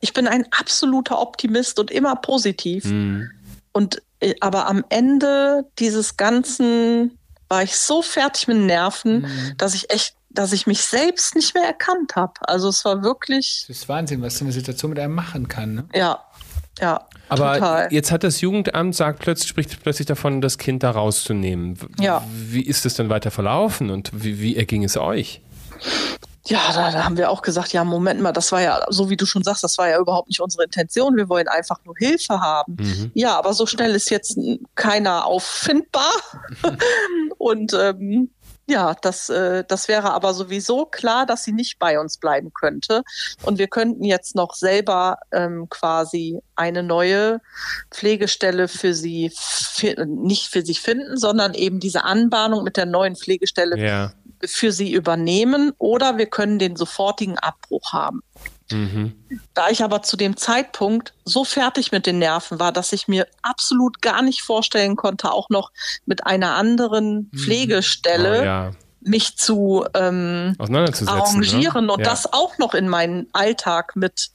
ich bin ein absoluter Optimist und immer positiv. Mhm. Und äh, aber am Ende dieses ganzen war ich so fertig mit Nerven, mhm. dass ich echt dass ich mich selbst nicht mehr erkannt habe. Also es war wirklich. Das ist Wahnsinn, was so eine Situation mit einem machen kann. Ne? Ja, ja. Aber total. jetzt hat das Jugendamt sagt plötzlich, spricht plötzlich davon, das Kind da rauszunehmen. Ja. Wie ist es denn weiter verlaufen und wie, wie erging es euch? Ja, da, da, haben wir auch gesagt, ja, Moment mal, das war ja, so wie du schon sagst, das war ja überhaupt nicht unsere Intention. Wir wollen einfach nur Hilfe haben. Mhm. Ja, aber so schnell ist jetzt keiner auffindbar. und ähm, ja, das, äh, das wäre aber sowieso klar, dass sie nicht bei uns bleiben könnte. Und wir könnten jetzt noch selber ähm, quasi eine neue Pflegestelle für sie, nicht für sich finden, sondern eben diese Anbahnung mit der neuen Pflegestelle ja. für sie übernehmen. Oder wir können den sofortigen Abbruch haben. Mhm. Da ich aber zu dem Zeitpunkt so fertig mit den Nerven war, dass ich mir absolut gar nicht vorstellen konnte, auch noch mit einer anderen mhm. Pflegestelle oh, ja. mich zu ähm, ne? arrangieren ne? und ja. das auch noch in meinen Alltag mit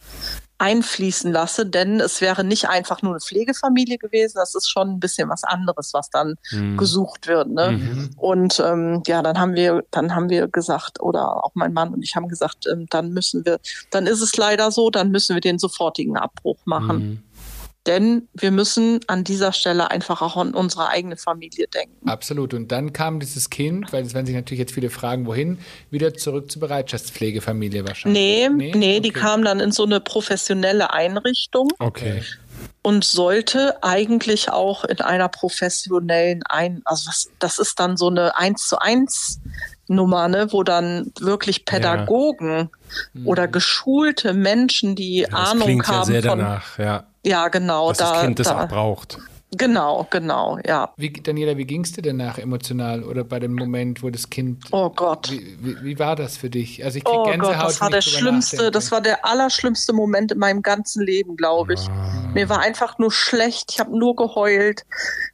einfließen lasse, denn es wäre nicht einfach nur eine Pflegefamilie gewesen, das ist schon ein bisschen was anderes, was dann mhm. gesucht wird. Ne? Mhm. Und ähm, ja, dann haben wir, dann haben wir gesagt, oder auch mein Mann und ich haben gesagt, ähm, dann müssen wir, dann ist es leider so, dann müssen wir den sofortigen Abbruch machen. Mhm. Denn wir müssen an dieser Stelle einfach auch an unsere eigene Familie denken. Absolut. Und dann kam dieses Kind, weil es werden sich natürlich jetzt viele fragen, wohin, wieder zurück zur Bereitschaftspflegefamilie wahrscheinlich. Nee, nee, nee okay. die kam dann in so eine professionelle Einrichtung. Okay. Und sollte eigentlich auch in einer professionellen Ein, also das, das ist dann so eine eins zu eins Nummer, ne, wo dann wirklich Pädagogen ja. oder geschulte Menschen, die ja, Ahnung haben ja sehr von, danach, ja genau. Dass da, das Kind das da, auch braucht. Genau, genau, ja. Wie, Daniela, wie ging es dir denn nach emotional oder bei dem Moment, wo das Kind. Oh Gott. Wie, wie, wie war das für dich? Also ich krieg Oh Gänsehaut, Gott, das war der schlimmste, nachdenke. das war der allerschlimmste Moment in meinem ganzen Leben, glaube ich. Mir war einfach nur schlecht, ich habe nur geheult.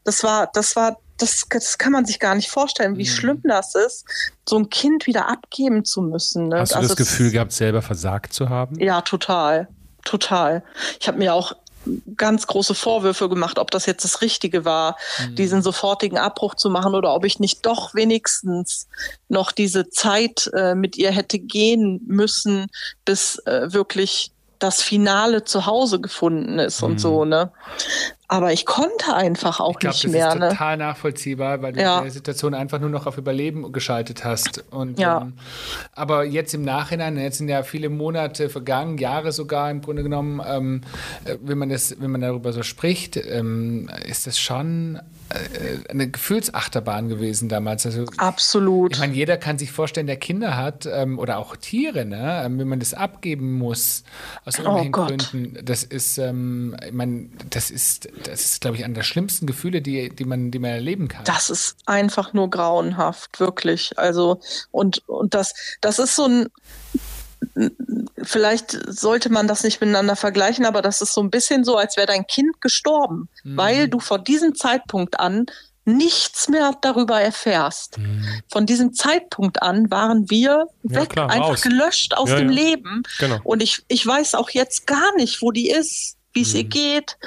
Das war, das war, das, das kann man sich gar nicht vorstellen, Mhm. wie schlimm das ist, so ein Kind wieder abgeben zu müssen. Ne? Hast du Also das Gefühl gehabt, selber versagt zu haben? Ja, total. Total. Ich habe mir auch ganz große Vorwürfe gemacht, ob das jetzt das Richtige war, diesen sofortigen Abbruch zu machen oder ob ich nicht doch wenigstens noch diese Zeit äh, mit ihr hätte gehen müssen, bis äh, wirklich das Finale zu Hause gefunden ist und so, ne? Aber ich konnte einfach auch Ich glaube, nicht das mehr, ist ne? total nachvollziehbar, weil du Ja. in der Situation einfach nur noch auf Überleben geschaltet hast. Und, Ja. ähm, aber jetzt im Nachhinein, jetzt sind ja viele Monate vergangen, Jahre sogar im Grunde genommen, ähm, äh, wenn, man das, wenn man darüber so spricht, ähm, ist das schon äh, eine Gefühlsachterbahn gewesen damals. Also, Absolut. ich meine, jeder kann sich vorstellen, der Kinder hat ähm, oder auch Tiere, ne? ähm, wenn man das abgeben muss, aus irgendwelchen Oh. Gründen. Das ist, ähm, ich meine, das ist, das ist, glaube ich, einer der schlimmsten Gefühle, die, die, man, die man erleben kann. Das ist einfach nur grauenhaft, wirklich. Also, und, und das, das ist so ein, vielleicht sollte man das nicht miteinander vergleichen, aber das ist so ein bisschen so, als wäre dein Kind gestorben, weil du von diesem Zeitpunkt an nichts mehr darüber erfährst. Von diesem Zeitpunkt an waren wir Ja, weg, klar, einfach raus. gelöscht aus Ja, dem ja. Leben. Genau. Und ich, ich weiß auch jetzt gar nicht, wo die ist, wie es ihr geht.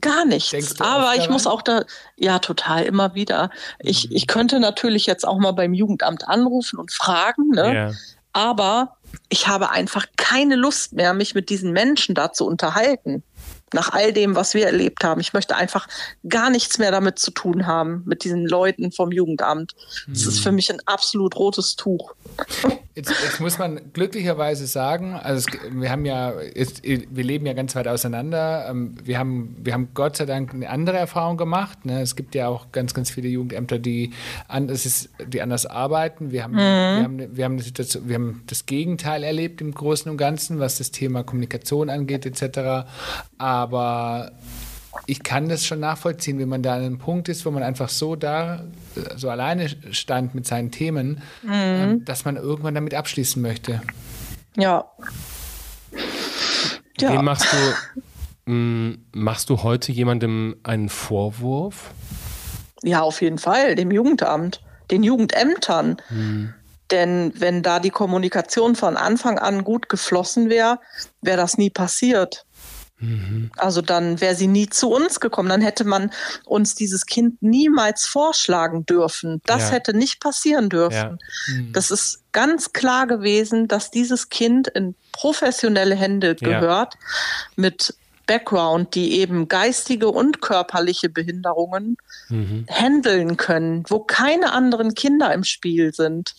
Gar nichts. Aber ich muss auch da, ja, total, immer wieder. Ich, ich könnte natürlich jetzt auch mal beim Jugendamt anrufen und fragen, ne? Ja. aber ich habe einfach keine Lust mehr, mich mit diesen Menschen da zu unterhalten. Nach all dem, was wir erlebt haben. Ich möchte einfach gar nichts mehr damit zu tun haben, mit diesen Leuten vom Jugendamt. Es ist für mich ein absolut rotes Tuch. Jetzt, jetzt muss man glücklicherweise sagen, also es, wir haben ja, jetzt, wir leben ja ganz weit auseinander. Ähm, Wir haben, wir haben Gott sei Dank eine andere Erfahrung gemacht. Ne? Es gibt ja auch ganz, ganz viele Jugendämter, die anders, ist, die anders arbeiten. Wir haben, wir, haben, wir, haben Situation, wir haben das Gegenteil erlebt im Großen und Ganzen, was das Thema Kommunikation angeht etc. Aber ich kann das schon nachvollziehen, wenn man da an einem Punkt ist, wo man einfach so da, so alleine stand mit seinen Themen, ähm, dass man irgendwann damit abschließen möchte. Ja. Ja. Wem machst du, mh, machst du heute jemandem einen Vorwurf? Ja, auf jeden Fall, dem Jugendamt, den Jugendämtern. Denn wenn da die Kommunikation von Anfang an gut geflossen wäre, wäre das nie passiert. Also dann wäre sie nie zu uns gekommen. Dann hätte man uns dieses Kind niemals vorschlagen dürfen. Das Ja. hätte nicht passieren dürfen. Ja. Das ist ganz klar gewesen, dass dieses Kind in professionelle Hände Ja. gehört, mit Background, die eben geistige und körperliche Behinderungen Mhm. handeln können, wo keine anderen Kinder im Spiel sind.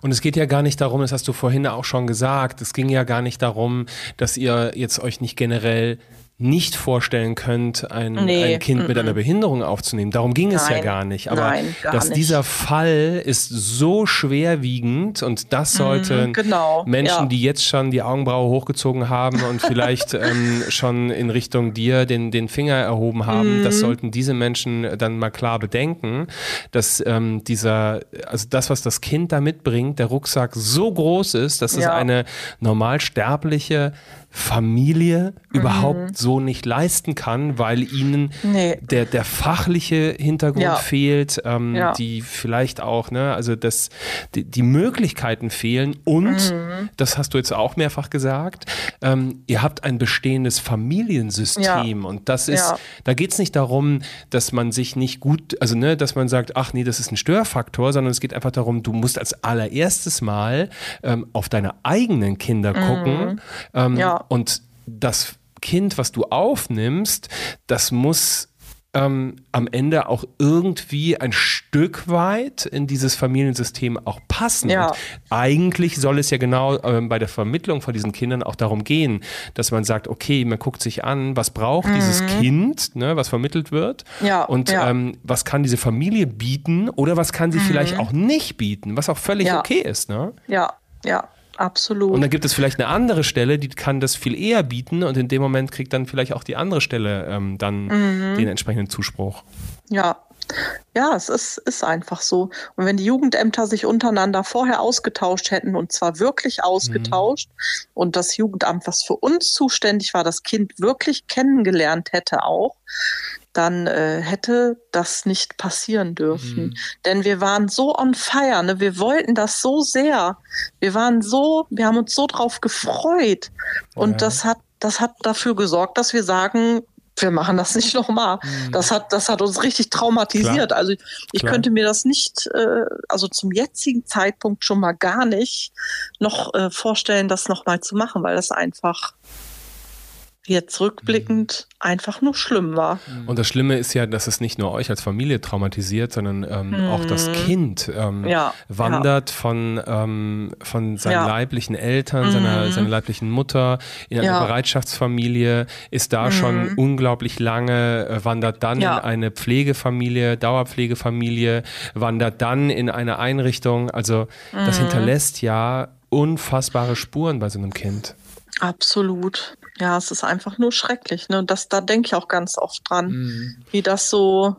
Und es geht ja gar nicht darum, das hast du vorhin auch schon gesagt, es ging ja gar nicht darum, dass ihr jetzt euch nicht generell nicht vorstellen könnt, ein, Nee, ein Kind mit einer Behinderung aufzunehmen. Darum ging es ja Nein, gar nicht. Aber nein, gar dass nicht. dieser Fall ist so schwerwiegend und das sollten genau, Menschen, ja. die jetzt schon die Augenbraue hochgezogen haben und vielleicht ähm, schon in Richtung dir den, den Finger erhoben haben, Mhm. das sollten diese Menschen dann mal klar bedenken, dass ähm, dieser, also das, was das Kind da mitbringt, der Rucksack so groß ist, dass es Ja. eine normalsterbliche Familie überhaupt so nicht leisten kann, weil ihnen Mhm. Nee. der, der fachliche Hintergrund Ja. fehlt, ähm, Ja. die vielleicht auch, ne, also das, die, die Möglichkeiten fehlen und, Mhm. das hast du jetzt auch mehrfach gesagt, ähm, ihr habt ein bestehendes Familiensystem Ja. und das ist, da geht es nicht darum, dass man sich nicht gut, also ne, dass man sagt, ach nee, das ist ein Störfaktor, sondern es geht einfach darum, du musst als allererstes Mal ähm, auf deine eigenen Kinder gucken ähm, Mhm. Ja. Und das Kind, was du aufnimmst, das muss ähm, am Ende auch irgendwie ein Stück weit in dieses Familiensystem auch passen. Ja. Und eigentlich soll es ja genau ähm, bei der Vermittlung von diesen Kindern auch darum gehen, dass man sagt, okay, man guckt sich an, was braucht dieses Kind, ne, was vermittelt wird Mhm. Ja, und ja. Mhm. Ähm, was kann diese Familie bieten oder was kann sie vielleicht auch nicht bieten, was auch völlig okay ist. Ne? Ja, ja. Absolut. Und dann gibt es vielleicht eine andere Stelle, die kann das viel eher bieten und in dem Moment kriegt dann vielleicht auch die andere Stelle ähm, dann Mhm. den entsprechenden Zuspruch. Ja. Ja, es ist, ist einfach so. Und wenn die Jugendämter sich untereinander vorher ausgetauscht hätten, und zwar wirklich ausgetauscht, und das Jugendamt, was für uns zuständig war, das Kind wirklich kennengelernt hätte auch, dann äh, hätte das nicht passieren dürfen. Denn wir waren so on fire, ne? wir wollten das so sehr. Wir waren so, wir haben uns so drauf gefreut. Und Ja. das hat, das hat dafür gesorgt, dass wir sagen, wir machen das nicht nochmal. Das hat, das hat uns richtig traumatisiert. Klar. Also ich, ich Klar. könnte mir das nicht, äh, also zum jetzigen Zeitpunkt schon mal gar nicht noch äh, vorstellen, das nochmal zu machen, weil das einfach jetzt rückblickend einfach nur schlimm war. Und das Schlimme ist ja, dass es nicht nur euch als Familie traumatisiert, sondern ähm, auch das Kind ähm, Mhm. Ja, wandert von, ähm, von seinen Ja. leiblichen Eltern, seiner, seiner leiblichen Mutter in eine Ja. Bereitschaftsfamilie, ist da schon unglaublich lange, äh, wandert dann Ja. in eine Pflegefamilie, Dauerpflegefamilie, wandert dann in eine Einrichtung. Also das hinterlässt ja unfassbare Spuren bei so einem Kind. Absolut. Ja, es ist einfach nur schrecklich. Ne? Und das, da denke ich auch ganz oft dran, Mhm. wie das so,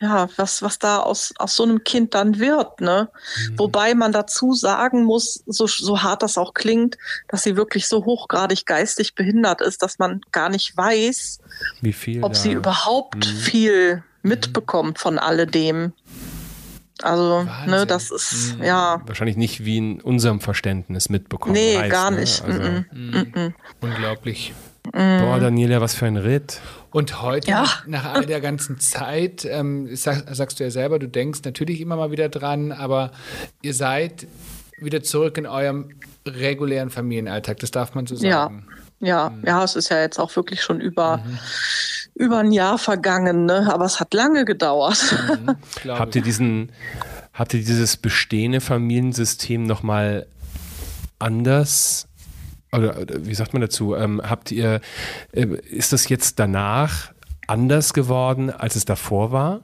ja, was, was da aus, aus so einem Kind dann wird. Ne? Wobei man dazu sagen muss, so, so hart das auch klingt, dass sie wirklich so hochgradig geistig behindert ist, dass man gar nicht weiß, Wie viel ob sie überhaupt viel mitbekommt von alledem. Also, ne, das ist, ja, wahrscheinlich nicht wie in unserem Verständnis mitbekommen. nee, weiß, gar ne? nicht. Also, Mm -mm. Mm Unglaublich. Boah, Daniela, was für ein Ritt. Und heute, Ja. nach all der ganzen Zeit, ähm, sag, sagst du ja selber, du denkst natürlich immer mal wieder dran, aber ihr seid wieder zurück in eurem regulären Familienalltag, das darf man so Ja, sagen. ja, ja, es ist ja jetzt auch wirklich schon über, über ein Jahr vergangen, ne? aber es hat lange gedauert. glaub Habt ihr diesen, habt ihr dieses bestehende Familiensystem nochmal anders? Oder, oder wie sagt man dazu? Ähm, habt ihr, äh, ist das jetzt danach anders geworden, als es davor war?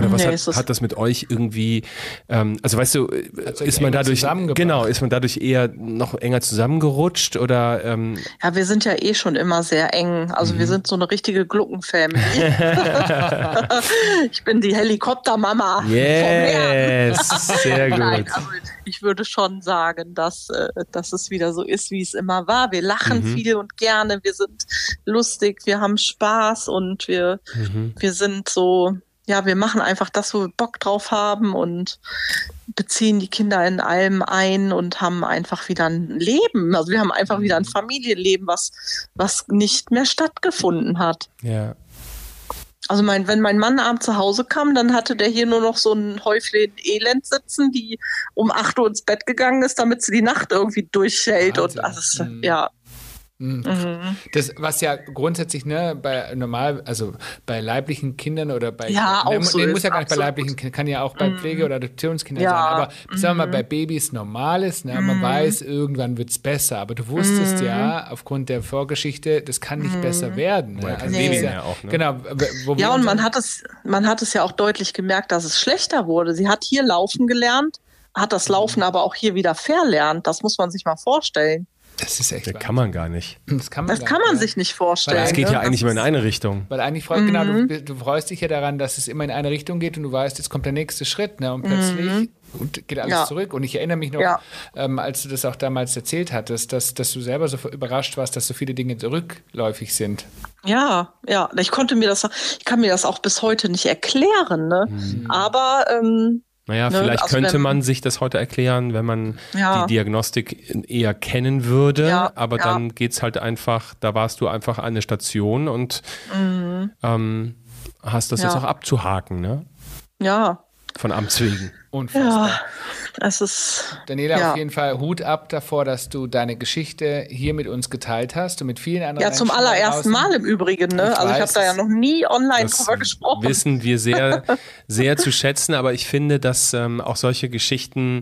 Oder was Nee, hat, hat das mit euch irgendwie, ähm, also weißt du, ist man dadurch, genau, ist man dadurch eher noch enger zusammengerutscht oder ähm, Ja, wir sind ja eh schon immer sehr eng. Also wir sind so eine richtige Gluckenfamily. ich bin die Helikoptermama. yes, sehr Nein, gut. also ich würde schon sagen, dass, äh, dass es wieder so ist, wie es immer war. Wir lachen Mhm. viel und gerne, wir sind lustig, wir haben Spaß und wir, Mhm. wir sind so, ja, wir machen einfach das, wo wir Bock drauf haben und beziehen die Kinder in allem ein und haben einfach wieder ein Leben. Also wir haben einfach wieder ein Familienleben, was, was nicht mehr stattgefunden hat. Ja. Also mein, wenn mein Mann abends zu Hause kam, dann hatte der hier nur noch so ein Häuflein Elend sitzen, die um 8 Uhr ins Bett gegangen ist, damit sie die Nacht irgendwie durchhält. Und also, es- Mhm. ja. Mhm. Mhm. Das, was ja grundsätzlich, ne, bei normal, also bei leiblichen Kindern oder bei, Ja, auch ne, so nee, ist, muss ja gar nicht bei leiblichen Kindern, kann ja auch bei Pflege- oder Adoptionskindern Ja, sein, aber sagen wir mal, bei Babys normal ist, ne, man weiß, irgendwann wird es besser, aber du wusstest ja, aufgrund der Vorgeschichte, das kann nicht besser werden. Ne? Ja, Also sehen ja, auch, ne? Genau. Ja, und man hat es, man hat es ja auch deutlich gemerkt, dass es schlechter wurde. Sie hat hier laufen gelernt, hat das Laufen aber auch hier wieder verlernt. Das muss man sich mal vorstellen. Das ist echt Das kann man gar nicht. Das kann man, Das kann nicht, man sich nicht Das vorstellen. geht ne? ja eigentlich Das immer in eine Richtung. Weil eigentlich freut, genau, Mhm. du, du freust dich ja daran, dass es immer in eine Richtung geht und du weißt, jetzt kommt der nächste Schritt, ne? Und plötzlich und geht alles Mhm. Ja. zurück. Und ich erinnere mich noch, Ja. ähm, als du das auch damals erzählt hattest, dass, dass du selber so überrascht warst, dass so viele Dinge rückläufig sind. Ja, ja, ich konnte mir das, ich kann mir das auch bis heute nicht erklären, ne? Aber ähm, Naja, Ne, vielleicht also könnte wenn- man sich das heute erklären, wenn man Ja. die Diagnostik eher kennen würde. Ja, aber ja. dann geht's halt einfach, da warst du einfach an der Station und ähm, hast das Mhm. Ja. jetzt auch abzuhaken, ne? ja, Von Amts wegen. Unfassbar. ja, es ist, Daniela, Ja. auf jeden Fall Hut ab davor, dass du deine Geschichte hier mit uns geteilt hast und mit vielen anderen ja, zum allerersten. Mal im Übrigen, ne? Ich Also ich weiß habe da ja noch nie online Das drüber gesprochen. wissen wir sehr, sehr zu schätzen, aber ich finde, dass ähm, auch solche Geschichten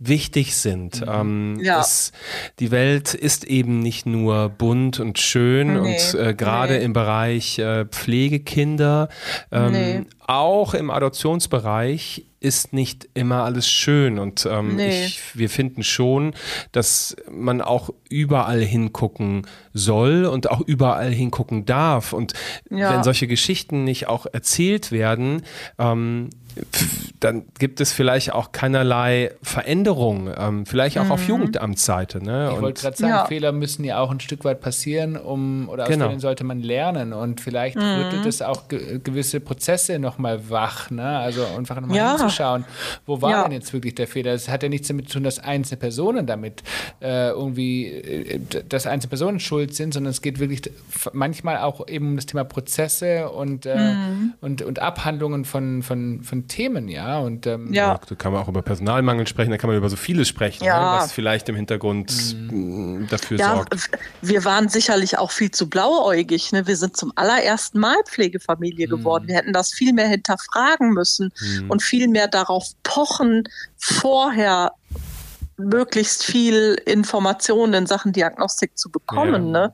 wichtig sind. Ähm, Mhm. Ja. es, die Welt ist eben nicht nur bunt und schön Nee, und äh, gerade nee. im Bereich äh, Pflegekinder, ähm, Nee. auch im Adoptionsbereich ist nicht immer alles schön und ähm, Nee. ich, wir finden schon, dass man auch überall hingucken soll und auch überall hingucken darf. Und Ja. wenn solche Geschichten nicht auch erzählt werden, ähm, dann gibt es vielleicht auch keinerlei Veränderung, ähm, vielleicht auch auf Mhm. Jugendamtsseite. Ne? Ich wollte gerade sagen, Ja. Fehler müssen ja auch ein Stück weit passieren, um oder aus Genau. denen sollte man lernen und vielleicht Mhm. rüttelt es auch ge gewisse Prozesse nochmal wach, ne? Also einfach nochmal Ja. hinzuschauen, wo war Ja. denn jetzt wirklich der Fehler? Es hat ja nichts damit zu tun, dass einzelne Personen damit äh, irgendwie, äh, dass einzelne Personen schuld sind, sondern es geht wirklich manchmal auch eben um das Thema Prozesse und, äh, Mhm. und, und Abhandlungen von, von, von Themen, ja. Und ähm, Ja. Da kann man auch über Personalmangel sprechen, da kann man über so vieles sprechen, Ja. ne, was vielleicht im Hintergrund mh, dafür Ja, sorgt. wir waren sicherlich auch viel zu blauäugig. Ne? Wir sind zum allerersten Mal Pflegefamilie geworden. Wir hätten das viel mehr hinterfragen müssen und viel mehr darauf pochen, vorher möglichst viel Informationen in Sachen Diagnostik zu bekommen. Ja. Ne?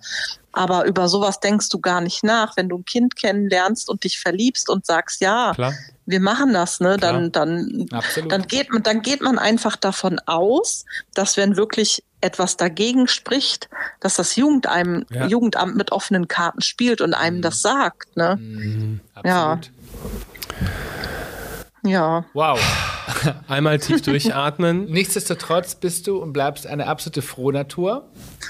Aber über sowas denkst du gar nicht nach. Wenn du ein Kind kennenlernst und dich verliebst und sagst, ja, Klar. wir machen das, ne, Klar. dann, dann, Absolut. dann geht man, dann geht man einfach davon aus, dass wenn wirklich etwas dagegen spricht, dass das Jugend einem, Ja. Jugendamt mit offenen Karten spielt und einem das sagt, ne? Ja. Absolut. Ja. Wow. Einmal tief durchatmen. Nichtsdestotrotz bist du und bleibst eine absolute Frohnatur.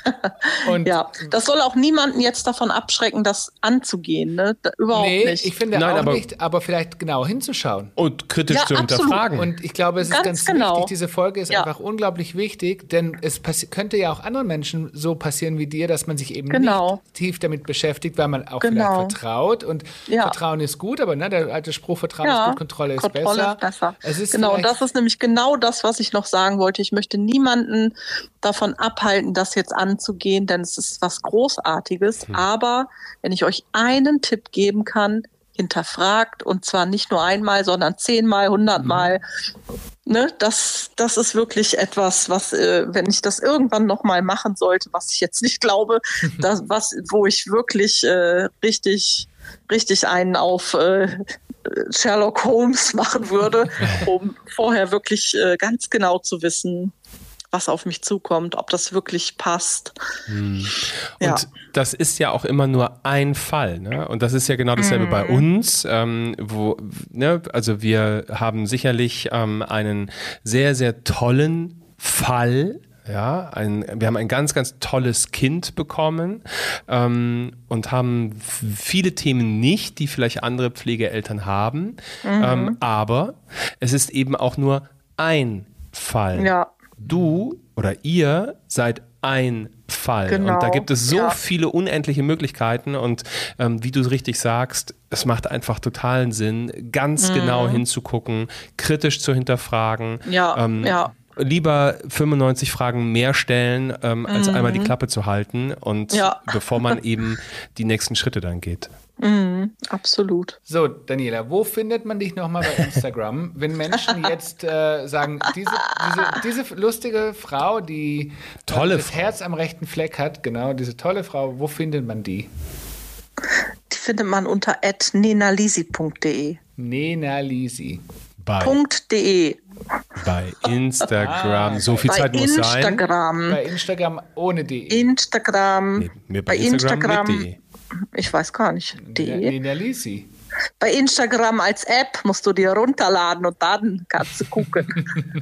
Und Ja, das soll auch niemanden jetzt davon abschrecken, das anzugehen, ne? Da, überhaupt nee, nicht. ich finde Nein, auch aber- nicht, aber vielleicht genau hinzuschauen. Und kritisch Ja, zu absolut. hinterfragen. Und ich glaube, es ist Ganz ganz genau. wichtig, diese Folge ist Ja. einfach unglaublich wichtig, denn es könnte ja auch anderen Menschen so passieren wie dir, dass man sich eben Genau. nicht tief damit beschäftigt, weil man auch Genau. vielleicht vertraut. Und Ja. Vertrauen ist gut, aber ne, der alte Spruch, Vertrauen ist gut, Kontrolle ist Kontrolle besser. Ist besser. Es ist genau, das ist nämlich genau das, was ich noch sagen wollte. Ich möchte niemanden davon abhalten, das jetzt anzugehen, denn es ist was Großartiges. Hm. Aber wenn ich euch einen Tipp geben kann, hinterfragt und zwar nicht nur einmal, sondern zehnmal, hundertmal. Ne, das, das ist wirklich etwas, was, äh, wenn ich das irgendwann noch mal machen sollte, was ich jetzt nicht glaube, das, was, wo ich wirklich äh, richtig, richtig einen auf äh, Sherlock Holmes machen würde, um vorher wirklich äh, ganz genau zu wissen, was auf mich zukommt, ob das wirklich passt. Ja. Und das ist ja auch immer nur ein Fall. Ne? Und das ist ja genau dasselbe bei Mhm. uns. Ähm, wo, ne? Also wir haben sicherlich ähm, einen sehr, sehr tollen Fall. Ja, ein, wir haben ein ganz, ganz tolles Kind bekommen ähm, und haben viele Themen nicht, die vielleicht andere Pflegeeltern haben. Mhm. Ähm, aber es ist eben auch nur ein Fall. Ja. Du oder ihr seid ein Fall. Genau, Und da gibt es so ja. viele unendliche Möglichkeiten. Und ähm, wie du richtig sagst, es macht einfach totalen Sinn, ganz Mhm. genau hinzugucken, kritisch zu hinterfragen. Ja, ähm, ja. Lieber 95 Fragen mehr stellen, ähm, als einmal die Klappe zu halten und Mhm. Ja. bevor man eben die nächsten Schritte dann geht. Absolut. So, Daniela, wo findet man dich nochmal bei Instagram, wenn Menschen jetzt äh, sagen, diese, diese, diese lustige Frau, die Tolle äh, das Frau. Herz am rechten Fleck hat, genau, diese tolle Frau, wo findet man die? Die findet man unter nenalisi.de. Nena Lisi. Bei, .de. bei Instagram. so viel Bei Zeit muss sein. Instagram. Bei Instagram ohne de. Instagram. Nee, bei bei Instagram Instagram. mit de. Ich weiß gar nicht. De. Nena Lisi. Bei Instagram als App musst du dir runterladen und dann kannst du gucken.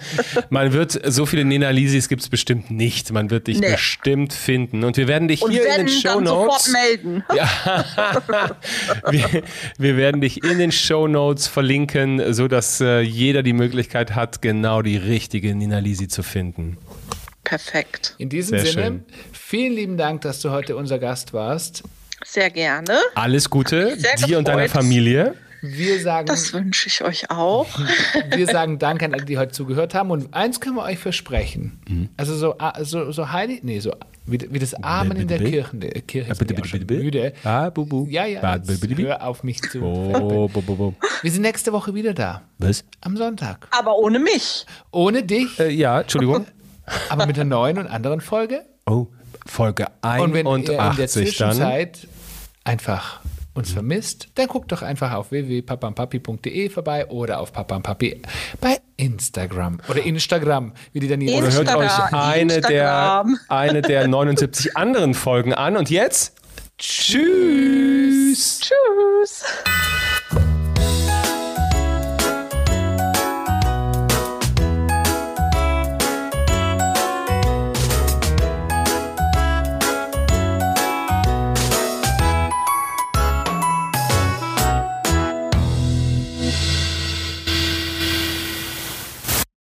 Man wird, so viele Nena Lisis gibt es bestimmt nicht. Man wird dich Nee. bestimmt finden. Und wir werden dich Und hier in wenn, den Show dann sofort Notes. melden. Wir, wir werden dich in den Show Notes verlinken, sodass äh, jeder die Möglichkeit hat, genau die richtige Nina Lisi zu finden. Perfekt. In diesem Sehr Sinne, schön. vielen lieben Dank, dass du heute unser Gast warst. Sehr gerne. Alles Gute Sehr dir und deiner gefreut. Familie. Wir sagen, Das wünsche ich euch auch. wir sagen Danke an alle, die heute zugehört haben. Und eins können wir euch versprechen. Mhm. Also so, so, so heilig, nee, so wie, wie das Amen in der Kirche. Der Kirche Ah, ist bitte, mir auch bitte, schon bitte, bitte. müde. Ah, bu, bu. Ja, ja, hör auf mich zu. Oh, bo, bo, bo. Wir sind nächste Woche wieder da. Was? Am Sonntag. Aber ohne mich. Ohne dich, Äh, ja, Entschuldigung. aber mit einer neuen und anderen Folge. Oh, Folge Und wenn ihr in der 81 dann. Einfach uns vermisst, dann guckt doch einfach auf www.papampapi.de vorbei oder auf papampapi bei Instagram oder Instagram, wie die Daniela Oder hört Instagram, euch eine der, eine der 79 anderen Folgen an. Und jetzt tschüss. Tschüss.